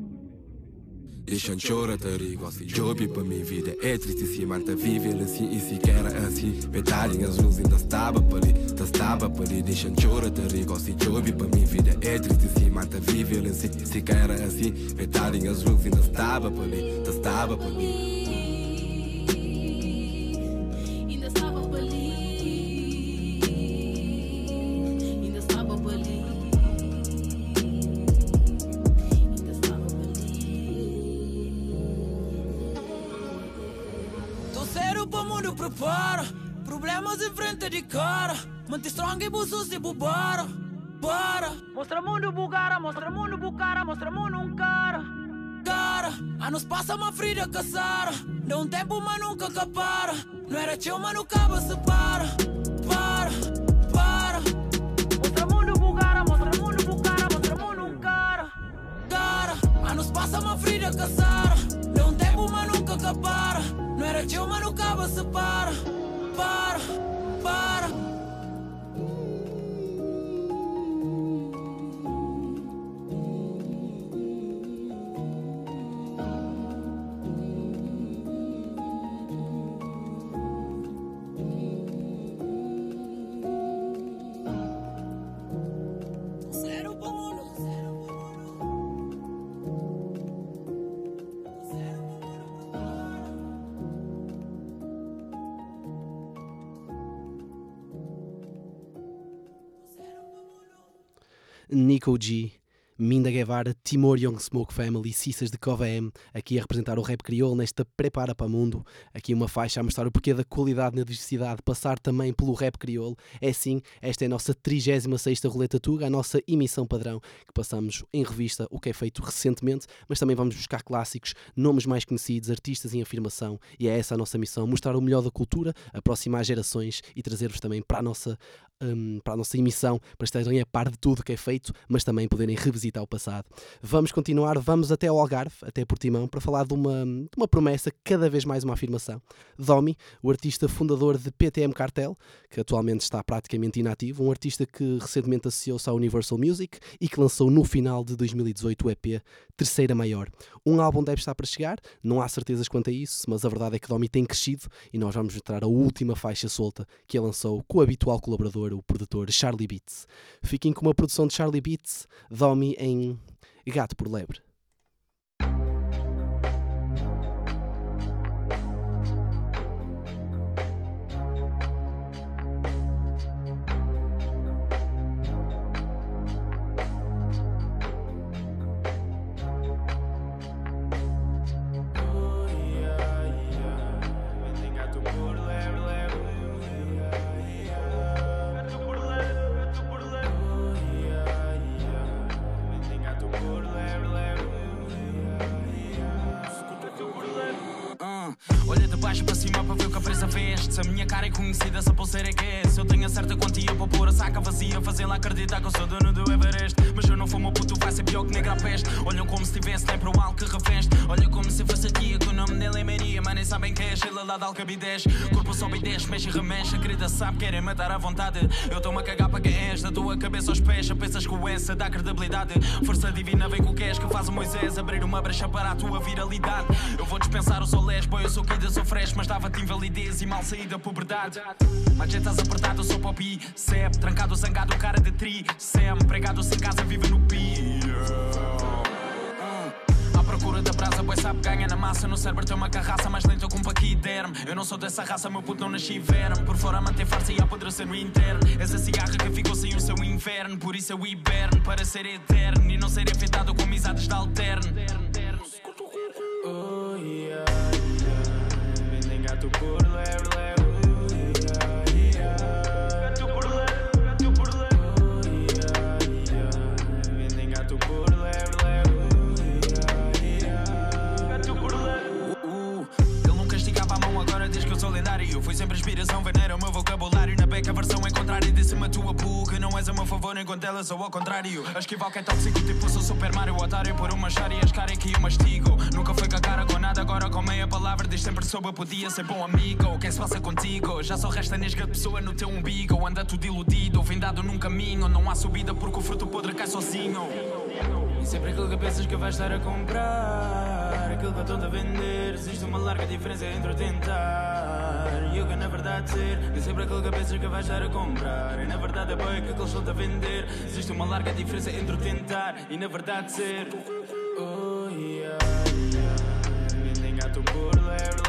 Deixa chora te rigo assim Job para minha vida é triste se manta vive assim e se quer assim Metade as luzes ainda estava para ali Tá estava para ali Deixa chora te rigo assim Job para minha vida é triste se manta vive assim se quer assim Metade as luzes ainda estava para ali Tá estava para ali Problemas em frente de cara. Manter strong e buço se bubara. Bora. Mostra mundo bugara, mostra mundo bucara, mostra mundo um cara. Cara, anos passa uma frida caçara. Dá um tempo, mas nunca capara. Não era teu, mas nunca se para. Para, para. Mostra mundo bugara, mostra mundo bucara, mostra mundo um cara. Cara, anos passa uma frida caçara. Dá um tempo, mas nunca capara. Não era teu, mas nunca se para. Para, para. Nico G, Minda Guevara, Timor Young Smoke Family, Cissas de Cova M, aqui a representar o rap crioulo nesta Prepara para Mundo, aqui uma faixa a mostrar o porquê da qualidade na diversidade, passar também pelo rap crioulo. É sim, esta é a nossa 36ª Roleta Tuga, a nossa emissão padrão, que passamos em revista o que é feito recentemente, mas também vamos buscar clássicos, nomes mais conhecidos, artistas em afirmação, e é essa a nossa missão, mostrar o melhor da cultura, aproximar gerações e trazer-vos também para a nossa hum, para a nossa emissão, para estarem a par de tudo que é feito, mas também poderem revisitar o passado. Vamos continuar, vamos até ao Algarve, até Portimão, para falar de uma, de uma promessa, cada vez mais uma afirmação. Domi, o artista fundador de PTM Cartel, que atualmente está praticamente inativo, um artista que recentemente associou-se à Universal Music e que lançou no final de 2018 o EP Terceira Maior. Um álbum deve estar para chegar, não há certezas quanto a isso, mas a verdade é que Domi tem crescido e nós vamos mostrar a última faixa solta que ele lançou com o habitual colaborador, o produtor Charlie Beats. Fiquem com uma produção de Charlie Beats, Domi em Gato por Lebre. Conhecida, se a pulseira é que é. Se eu tenho a certa quantia para pôr a saca vazia, fazê-la acreditar que eu sou dono do Everest. Mas eu não fumo puto, vai ser pior que negra peste. Olham como se tivesse nem para o algo que reveste. Olha como se fosse a tia que o nome dela é Maria, mas nem sabem quem é. Sheila lá de Alcabidez. Corpo sobe e desce, mexe e remexe. A querida sabe, querem matar à vontade. Eu estou-me a cagar para quem és, da tua cabeça aos pés. Já pensas que o essa dá credibilidade. Força divina vem com o que és, que faz o Moisés abrir uma brecha para a tua viralidade. Eu vou dispensar o solés, boy, eu sou quida, sou fresh, mas dava-te invalidez e mal saí da puberdade. Mas já estás apertado, sou popi, sep, trancado, zangado, cara de tri, sem, pregado sem casa, vive no pi. À procura da brasa, boy, sabe, ganha na massa. No cérebro tem uma carraça, mais lento com paquiderme. Eu não sou dessa raça, meu puto não nasci verme. Por fora mantém farsa e apodrecer no interno. Essa cigarra que ficou sem o seu inverno. Por isso eu hiberno para ser eterno e não ser afetado com amizades de alterno. Oh, yeah. Inspiração, venera o meu vocabulário. Na beca a versão em contrário, disse-me a tua boca. Não és a meu favor, enquanto ela sou ao contrário. A esquival que é tóxico, tipo sou Super Mario. Otário por uma chara e as cara que eu mastigo. Nunca foi com a cara com nada, agora com meia palavra. Diz sempre soube, podia ser bom amigo. O que é se passa contigo? Já só resta nesga de pessoa no teu umbigo. Anda tudo iludido, vendado num caminho. Não há subida porque o fruto podre cai sozinho. E sempre aquilo que pensas que vais estar a comprar Aquilo que estão a vender Existe uma larga diferença entre o tentar E o que na verdade ser E sempre que pensas que vais estar a comprar. E na verdade é bem que aquilo estão a vender. Existe uma larga diferença entre tentar E na verdade ser. Oh yeah, yeah. Vendem gato por lebre,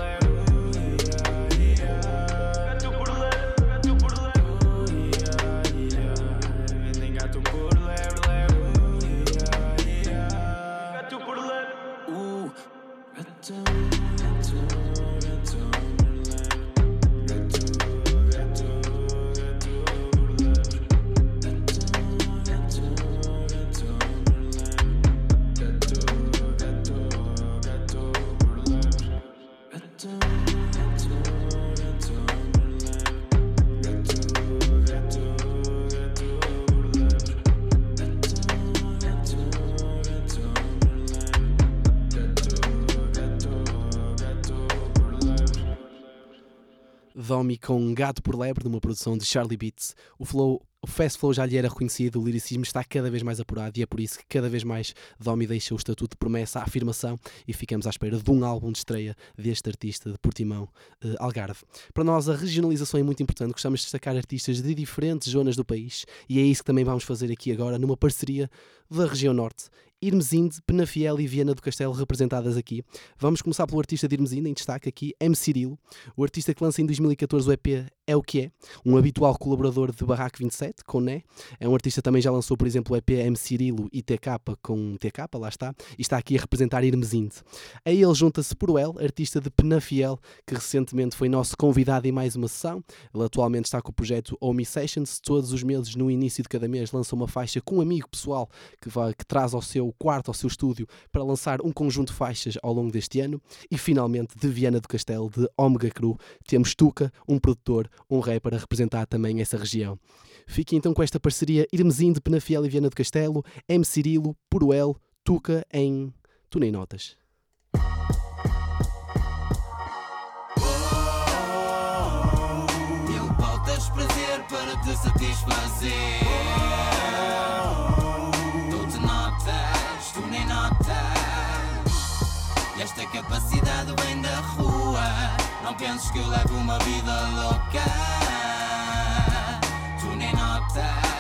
Domi com Gato por Lebre, numa produção de Charlie Beats. O flow o fast flow já lhe era reconhecido, o liricismo está cada vez mais apurado e é por isso que cada vez mais Domi deixa o estatuto de promessa à afirmação e ficamos à espera de um álbum de estreia deste artista de Portimão, uh, Algarve. Para nós a regionalização é muito importante, gostamos de destacar artistas de diferentes zonas do país e é isso que também vamos fazer aqui agora numa parceria da região norte Irmesinde, Penafiel e Viana do Castelo representadas aqui. Vamos começar pelo artista de Irmesinde, em destaque aqui, M. Cirilo, o artista que lança em 2014 o EP É O Que É, um habitual colaborador de Barraco 27, com Né. É um artista que também já lançou, por exemplo, o EP M. Cirilo e TK com TK, lá está, e está aqui a representar Irmesinde. A ele junta-se Poruel, artista de Penafiel, que recentemente foi nosso convidado em mais uma sessão. Ele atualmente está com o projeto Omi Sessions, todos os meses, no início de cada mês, lança uma faixa com um amigo pessoal que, vai, que traz ao seu quarto, ao seu estúdio, para lançar um conjunto de faixas ao longo deste ano. E finalmente, de Viana do Castelo, de Omega Cru, temos Tuca, um produtor, um rapper a representar também essa região. Fique então com esta parceria Irmesim de Penafiel e Viana do Castelo, M. Cirilo, Puruel, Tuca em Tu Nem Notas. Prazer para te satisfazer. Tu te notas, E esta capacidade vem da rua. Não penses que eu levo uma vida louca. Tu nem notas.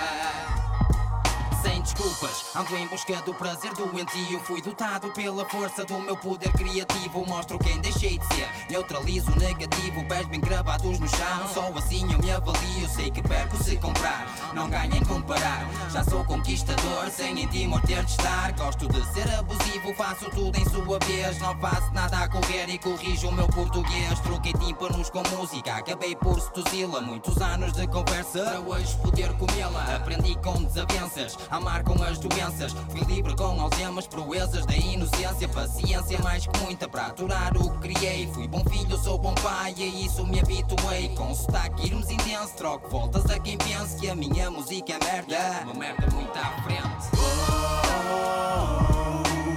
Desculpas, ando em busca do prazer doentio. Fui dotado pela força do meu poder criativo. Mostro quem deixei de ser, neutralizo o negativo. Pés bem gravados no chão, só assim eu me avalio. Sei que perco se comprar, não ganho em comparar. Já sou conquistador, sem em ti morrer de estar. Gosto de ser abusivo, faço tudo em sua vez. Não faço nada a correr e corrijo o meu português. Troquei tímpanos com música, acabei por seduzi-la. Muitos anos de conversa para hoje poder comê-la. Aprendi com desavenças, amar com as doenças. Fui livre com algemas, proezas da inocência. Paciência mais que muita para aturar o que criei. Fui bom filho, sou bom pai, a isso me habituei. Com sotaque irmos intenso, troco voltas a quem pense que a minha música é merda. Uma merda muito à frente.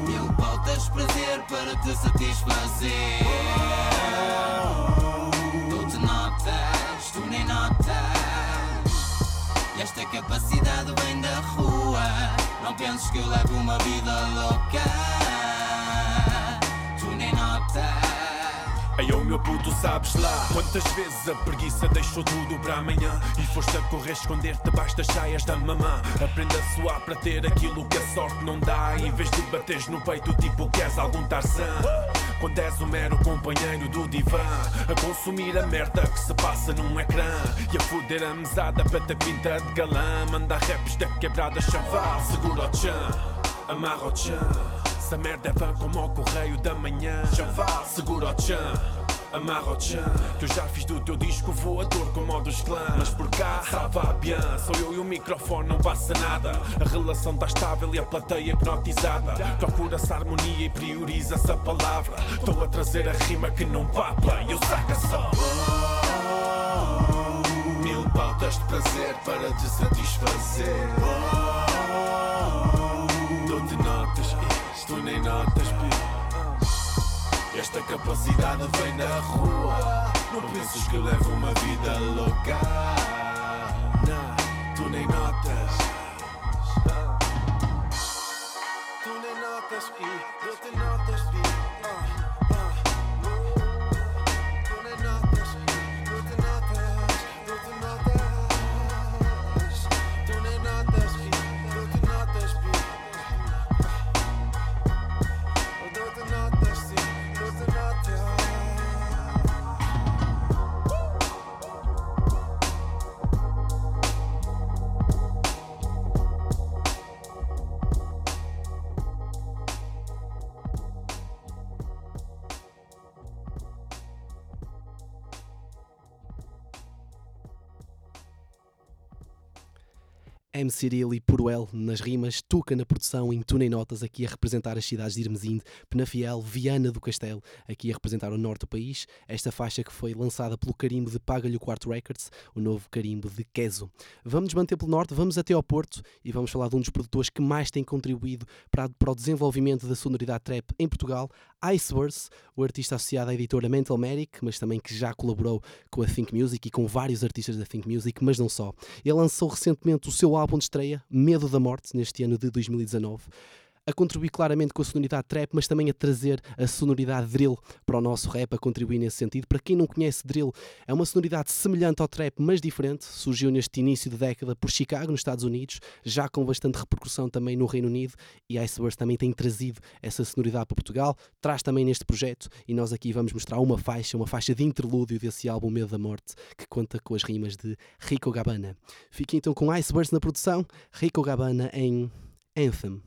Mil pautas prazer para te satisfazer. Tu te notas, tu nem notas. Esta capacidade vem da rua. Não penses que eu levo uma vida louca. Tu nem notas. Ei, ô meu puto, sabes lá. Quantas vezes a preguiça deixou tudo para amanhã? E foste a correr esconder-te debaixo das saias da mamã. Aprenda a suar para ter aquilo que a sorte não dá. Em vez de bateres no peito tipo queres algum Tarzan? Quando és o mero companheiro do divã A consumir a merda que se passa num ecrã. E a foder a mesada para ter pinta de galã. Manda raps da quebrada chaval Segura o chão, amarra o chão essa merda é vã como ao correio da manhã. Chaval, segura o chão Amarra o chão Que eu já fiz do teu disco voador como o dos clãs Mas por cá, salva bien Sou eu e o microfone, não passa nada. A relação está estável e a plateia hipnotizada. Procura-se a harmonia e prioriza-se a palavra. Estou a trazer a rima que não papa E eu saca só. Mil pautas de prazer para te satisfazer. Dou-te notas tu nem notas, pi. Esta capacidade vem da rua. Não penses que levo uma vida louca. Não, tu nem notas. Tu nem notas, e M. Cirilo e Puruel nas rimas, Tuca na produção, em Tu Nem Notas, aqui a representar as cidades de Irmesinde, Penafiel, Viana do Castelo, aqui a representar o norte do país. Esta faixa que foi lançada pelo carimbo de Paga-lhe o Quarto Records, o novo carimbo de Queso. Vamos nos manter pelo norte, vamos até ao Porto e vamos falar de um dos produtores que mais tem contribuído para, para o desenvolvimento da sonoridade trap em Portugal. Iceverse, o artista associado à editora Mental Medic, mas também que já colaborou com a Think Music e com vários artistas da Think Music, mas não só. Ele lançou recentemente o seu álbum de estreia, Medo da Morte, neste ano de 2019 a contribuir claramente com a sonoridade trap, mas também a trazer a sonoridade drill para o nosso rap, a contribuir nesse sentido. Para quem não conhece drill, é uma sonoridade semelhante ao trap, mas diferente. Surgiu neste início de década por Chicago, nos Estados Unidos, já com bastante repercussão também no Reino Unido, e Iceberg também tem trazido essa sonoridade para Portugal, traz também neste projeto, e nós aqui vamos mostrar uma faixa, uma faixa de interlúdio desse álbum Medo da Morte, que conta com as rimas de Rico Gabana. Fique então com Icebergs na produção, Rico Gabana em Anthem.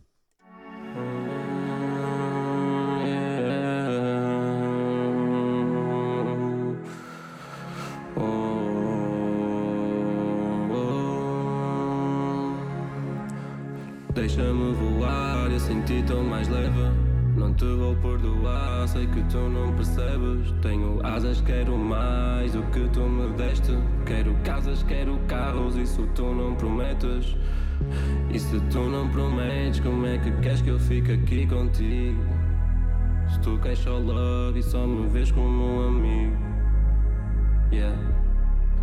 Deixa-me voar, eu senti tão mais leve. Não te vou perdoar, sei que tu não percebes. Tenho asas, quero mais do que tu me deste. Quero casas, quero carros, isso tu não prometes. E se tu não prometes, como é que queres que eu fique aqui contigo? Se tu queres só love e só me vês como um amigo. Yeah.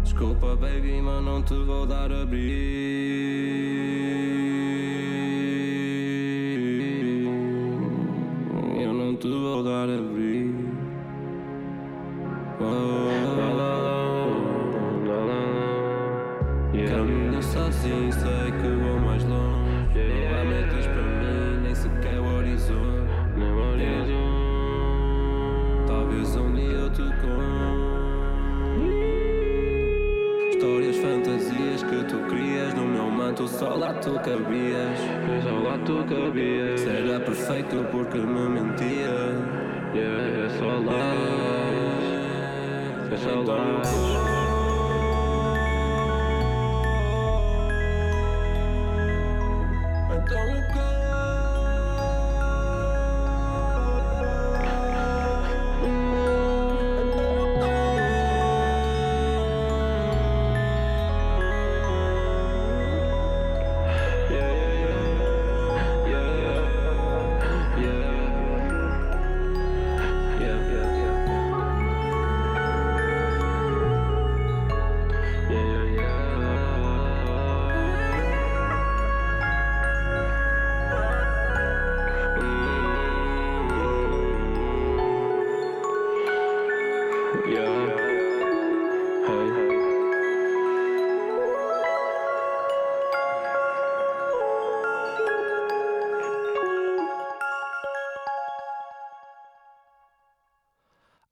Desculpa, baby, mas não te vou dar abrigo. Eu não te vou dar abrigo. Caminho sozinho, sei que só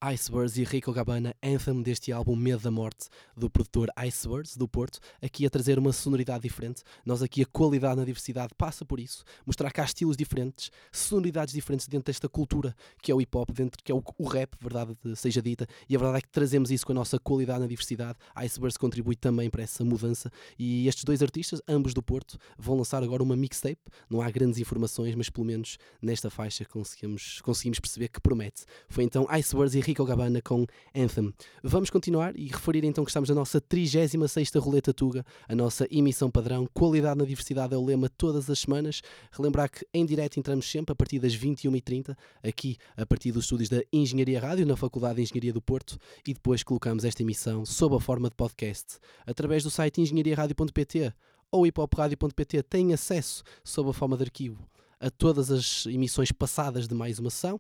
Icebergs e Rico Gabana, anthem deste álbum Medo da Morte, do produtor Icebergs, do Porto, aqui a trazer uma sonoridade diferente. Nós aqui a qualidade na diversidade passa por isso, mostrar que há estilos diferentes, sonoridades diferentes dentro desta cultura que é o hip hop, dentro que é o, o rap, verdade seja dita, e a verdade é que trazemos isso com a nossa qualidade na diversidade. Icebergs contribui também para essa mudança e estes dois artistas, ambos do Porto, vão lançar agora uma mixtape. Não há grandes informações, mas pelo menos nesta faixa conseguimos, conseguimos perceber que promete. Foi então Icebergs e Rico Gabana com Anthem. Vamos continuar e referir então que estamos na nossa 36ª Roleta Tuga, a nossa emissão padrão. Qualidade na diversidade é o lema todas as semanas. Relembrar que em direto entramos sempre a partir das 21h30, aqui a partir dos estúdios da Engenharia Rádio, na Faculdade de Engenharia do Porto, e depois colocamos esta emissão sob a forma de podcast. Através do site engenhariaradio.pt ou hiphopradio.pt têm acesso sob a forma de arquivo a todas as emissões passadas de mais uma sessão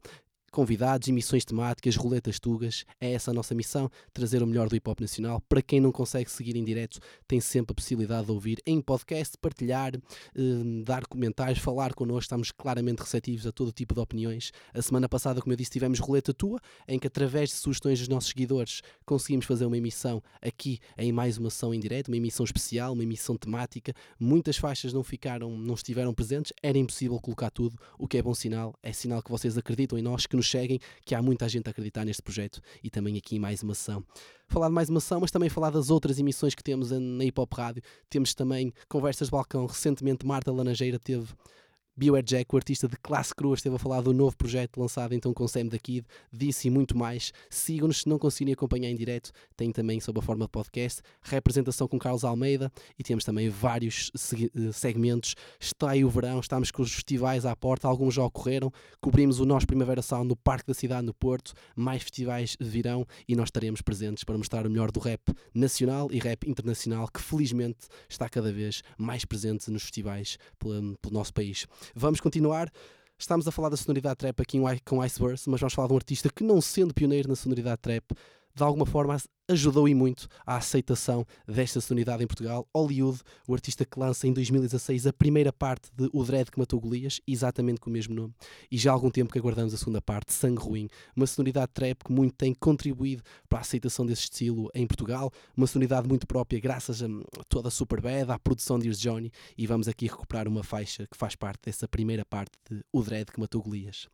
convidados, emissões temáticas, roletas tugas. É essa a nossa missão, trazer o melhor do hip hop nacional. Para quem não consegue seguir em direto, tem sempre a possibilidade de ouvir em podcast, partilhar, eh, dar comentários, falar connosco. Estamos claramente receptivos a todo tipo de opiniões. A semana passada, como eu disse, tivemos roleta tua, em que através de sugestões dos nossos seguidores conseguimos fazer uma emissão aqui em mais uma ação em direto, uma emissão especial, uma emissão temática. Muitas faixas não ficaram, não estiveram presentes, era impossível colocar tudo, o que é bom sinal, é sinal que vocês acreditam em nós, que nos cheguem, que há muita gente a acreditar neste projeto e também aqui mais uma ação. Falar de mais uma ação, mas também falar das outras emissões que temos na Hip Hop Rádio. Temos também conversas de balcão. Recentemente, Marta Laranjeira teve Beware Jack, o artista de classe crua, esteve a falar do novo projeto lançado então com Sam da Kid, disse e muito mais. Sigam-nos se não conseguirem acompanhar em direto, tem também sob a forma de podcast, representação com Carlos Almeida e temos também vários eh, segmentos. Está aí o verão, estamos com os festivais à porta, alguns já ocorreram. Cobrimos o nosso Primavera Sound no Parque da Cidade, no Porto. Mais festivais virão e nós estaremos presentes para mostrar o melhor do rap nacional e rap internacional, que felizmente está cada vez mais presente nos festivais pelo, pelo nosso país. Vamos continuar. Estamos a falar da sonoridade trap aqui com Iceverse, mas vamos falar de um artista que, não sendo pioneiro na sonoridade trap, de alguma forma ajudou e muito à aceitação desta sonoridade em Portugal. Hollywood, o artista que lança em 2016 a primeira parte de O Dread que matou Golias, exatamente com o mesmo nome, e já há algum tempo que aguardamos a segunda parte, Sangue Ruim, uma sonoridade trap que muito tem contribuído para a aceitação desse estilo em Portugal, uma sonoridade muito própria graças a hum, toda a Superbad, à produção de Ears Johnny, e vamos aqui recuperar uma faixa que faz parte dessa primeira parte de O Dread que matou Golias.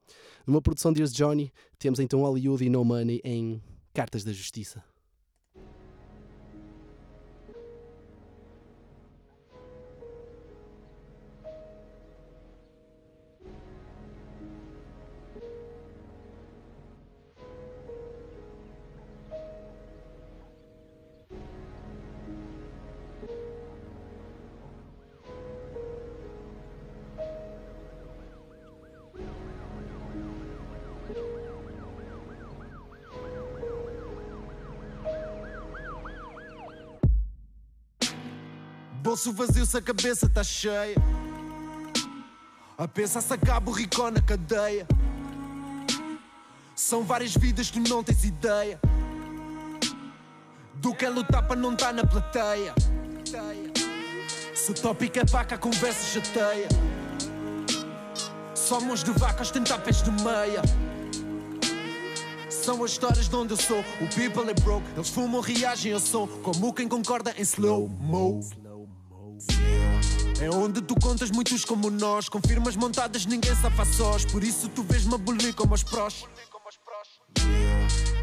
Numa produção de Ears Johnny, temos então Hollywood e No Money em Cartas da Justiça. Bolso vazio se a cabeça tá cheia. A pensar se acaba o ricó na cadeia. São várias vidas, tu não tens ideia. Do que é lutar para não estar na plateia. Se o tópico é vaca, a conversa chateia. Somos de vacas, tentar pés de meia. São as histórias de onde eu sou. O people é broke, eles fumam, reagem ao som. Como quem concorda em slow-mo. É onde tu contas muitos como nós. Com firmas montadas, ninguém safa sós. Por isso tu vês-me abolir como os prós.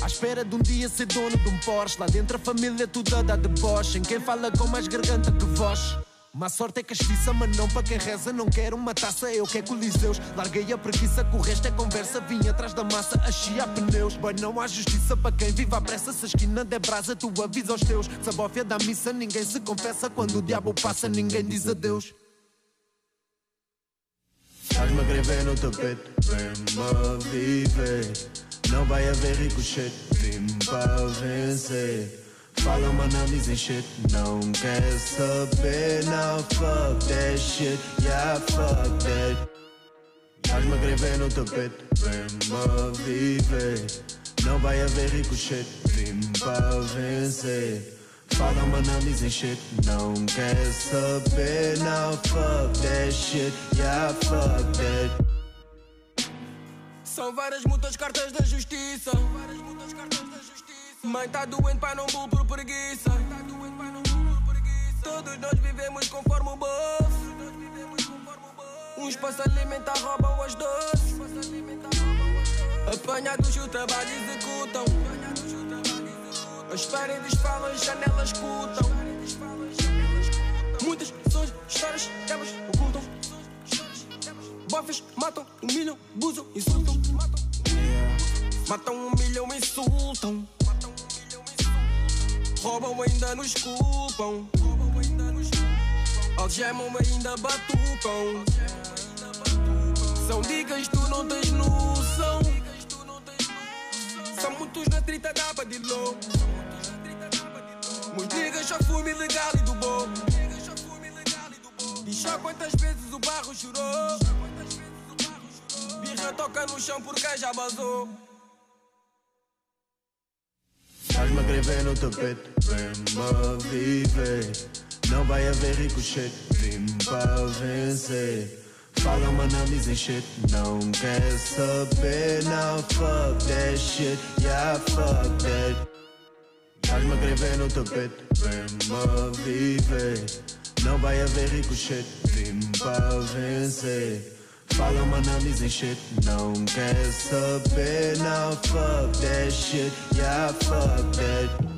À espera de um dia ser dono de um Porsche. Lá dentro a família toda dá deboche. Em quem fala com mais garganta que voz. Má sorte é castiça, mas não para quem reza. Não quero uma taça, eu quero coliseus. Larguei a preguiça, o resto é conversa. Vim atrás da massa, a chia pneus. Boy, não há justiça para quem vive à pressa. Se a esquina der brasa, tu avisa aos teus. Se a bófia da missa, ninguém se confessa. Quando o diabo passa, ninguém diz adeus. Estás-me a no tapete, vem-me viver. Não vai haver ricochete, vim para vencer. Falam, mas não dizem shit, não quer saber. Now fuck that shit, yeah, fuck that. A escrever no tapete, vem-me viver. Não vai haver ricochete, vim para vencer. Falam, mas não dizem shit, não quer saber. Now fuck that shit, yeah, fuck that. São várias multas, cartas da justiça. Mãe tá doente, pai não bull por preguiça. Todos nós vivemos conforme o bolso. Uns para se alimentar roubam as doces. Apanhados o trabalho executam. As paredes falam, as janelas escutam. Muitas são as histórias, elas ocultam. Bofes matam, humilham, abusam, insultam. Matam, humilham, insultam. Roubam, ainda nos culpam. Algemam, ainda batucam. São dicas, tu não tens noção. São muitos na trita de low. Meus niggas já fumo ilegal e do bom. E já quantas vezes o barro chorou. Birra toca no chão porque já vazou. Estás-me a escrever no tapete, vem-me viver. Não vai haver ricochete, vim para vencer. Falam, mas não dizem shit, não quer saber. Now fuck that shit, yeah, fuck that. Estás-me a escrever no tapete, vem-me viver. Não vai haver ricochete, vim para vencer. Falam, mas não dizem shit, não quer saber. Now fuck that shit, yeah, fuck that.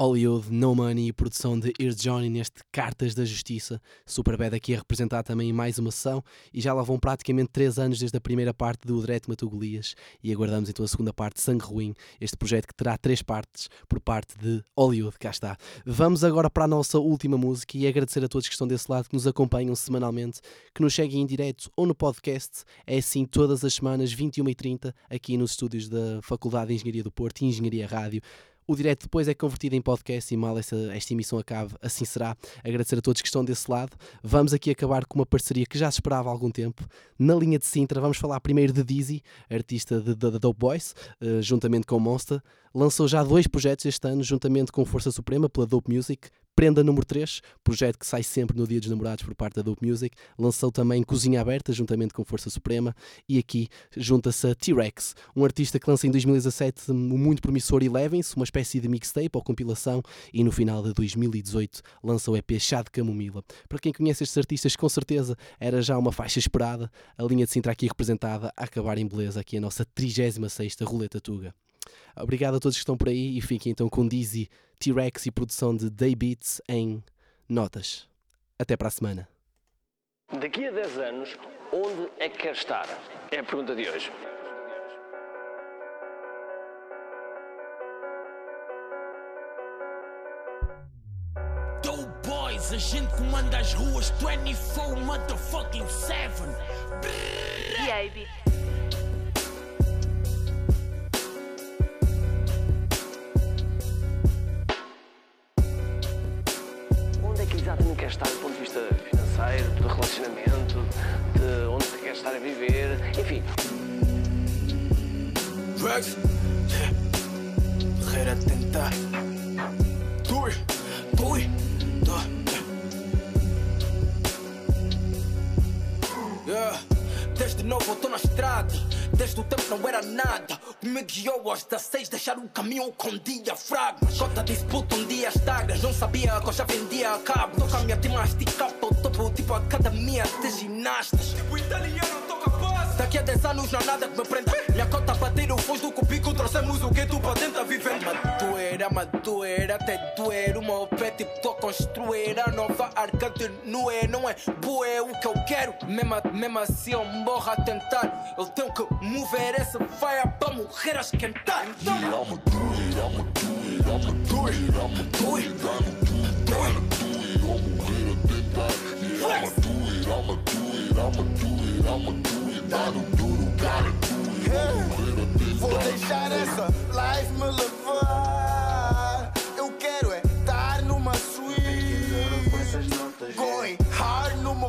Hollywood, No Money e produção de Ear Johnny neste Cartas da Justiça. Superbad aqui a representar também mais uma sessão e já lá vão praticamente 3 anos desde a primeira parte do Direto Matou Golias e aguardamos então a segunda parte, Sangue Ruim, este projeto que terá três partes por parte de Hollywood, cá está. Vamos agora para a nossa última música e agradecer a todos que estão desse lado, que nos acompanham semanalmente, que nos seguem em direto ou no podcast, é assim todas as semanas, 21h30, aqui nos estúdios da Faculdade de Engenharia do Porto e Engenharia Rádio. O direto depois é convertido em podcast e mal essa, esta emissão acabe, assim será. Agradecer a todos que estão desse lado. Vamos aqui acabar com uma parceria que já se esperava há algum tempo. Na linha de Sintra, vamos falar primeiro de Dizzy, artista de, de, de Dope Boys, uh, juntamente com Monster. Lançou já dois projetos este ano, juntamente com Força Suprema, pela Dope Music. Prenda número 3, projeto que sai sempre no Dia dos Namorados por parte da Dope Music. Lançou também Cozinha Aberta, juntamente com Força Suprema. E aqui junta-se a T-Rex, um artista que lança em 2017 o muito promissor Elevens, uma espécie de mixtape ou compilação. E no final de 2018 lança o EP Chá de Camomila. Para quem conhece estes artistas, com certeza era já uma faixa esperada. A linha de Sintra aqui representada a acabar em beleza. Aqui a nossa 36 Roleta Tuga. Obrigado a todos que estão por aí e fiquem então com Dizzy, T-Rex e produção de Day Beats em Notas. Até para a semana. Daqui a 10 anos, onde é que quer estar? É a pergunta de hoje. A gente comanda as ruas 24 motherfucking 7. Baby. Onde que exatamente quer estar do ponto de vista financeiro, de relacionamento, de onde é que quer estar a viver, enfim. Rex. Guerra tentar. Doi. Doi. Yeah. Desde novo tô na estrada. Desde o tempo não era nada. Me guiou às 16, deixar o caminho com diafragma. Cota disputa um dia estagnas. Não sabia que eu já vendia a cabo. Toca a minha tima para o topo, tipo academia de ginastas. Tipo italiano. Daqui a 10 anos não há nada que me prenda. Minha bater o foz do cubico. Trouxemos o gueto para dentro vivendo. Madueira, madueira, até doer. O meu pé tipo tô a construir a nova arca de Noé. Não é bué o que eu quero. Mesmo, mesmo assim eu morro a tentar. Eu tenho que mover essa faia para morrer a esquentar. Então, I'ma do it, I'ma do it, I'ma do it, a I'ma do it, I'ma do it, I'ma do it, I'ma do it, dá no duro, gotta do it, I'ma morrer a tentar. Vou deixar essa life me levar. Eu quero é estar numa suite. Going hard no meu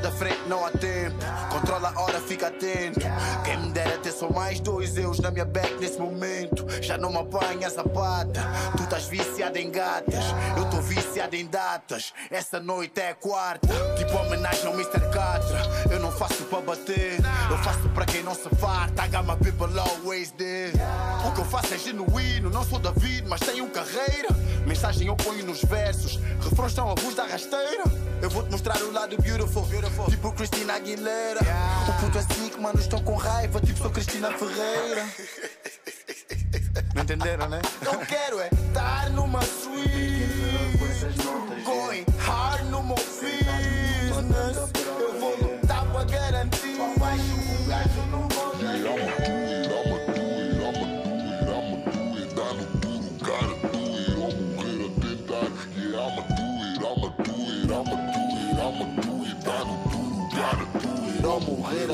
da frente, não há tempo. Controla a hora, fica atento. Quem me dera ter só mais dois eus na minha back nesse momento. Já não me apanha a zapata. Tu estás viciado em gatas, eu tô viciado em datas. Essa noite é a quarta, tipo homenagem ao Mr. Catra. Eu não faço para bater, eu faço para quem não se farta. Got my people always there. O que eu faço é genuíno, não sou David, mas tenho carreira. Mensagem eu ponho nos versos, refrões estão a luz da rasteira. Eu vou te mostrar o lado beautiful, tipo Cristina Aguilera. O puto é sick, mano, estou com raiva, tipo sou Cristina Ferreira. Não entenderam, né? Eu quero é estar numa suite. Going hard no meu business.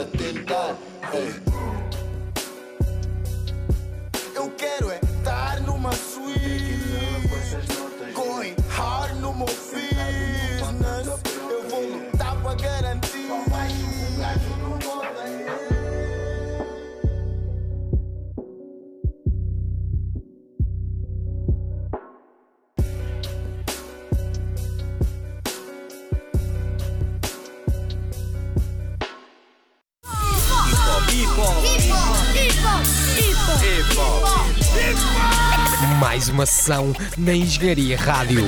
Tentar. Eu quero é estar numa suite. Going hard no meu business. Eu vou lutar para garantir. Mais uma sessão na Engenharia Rádio.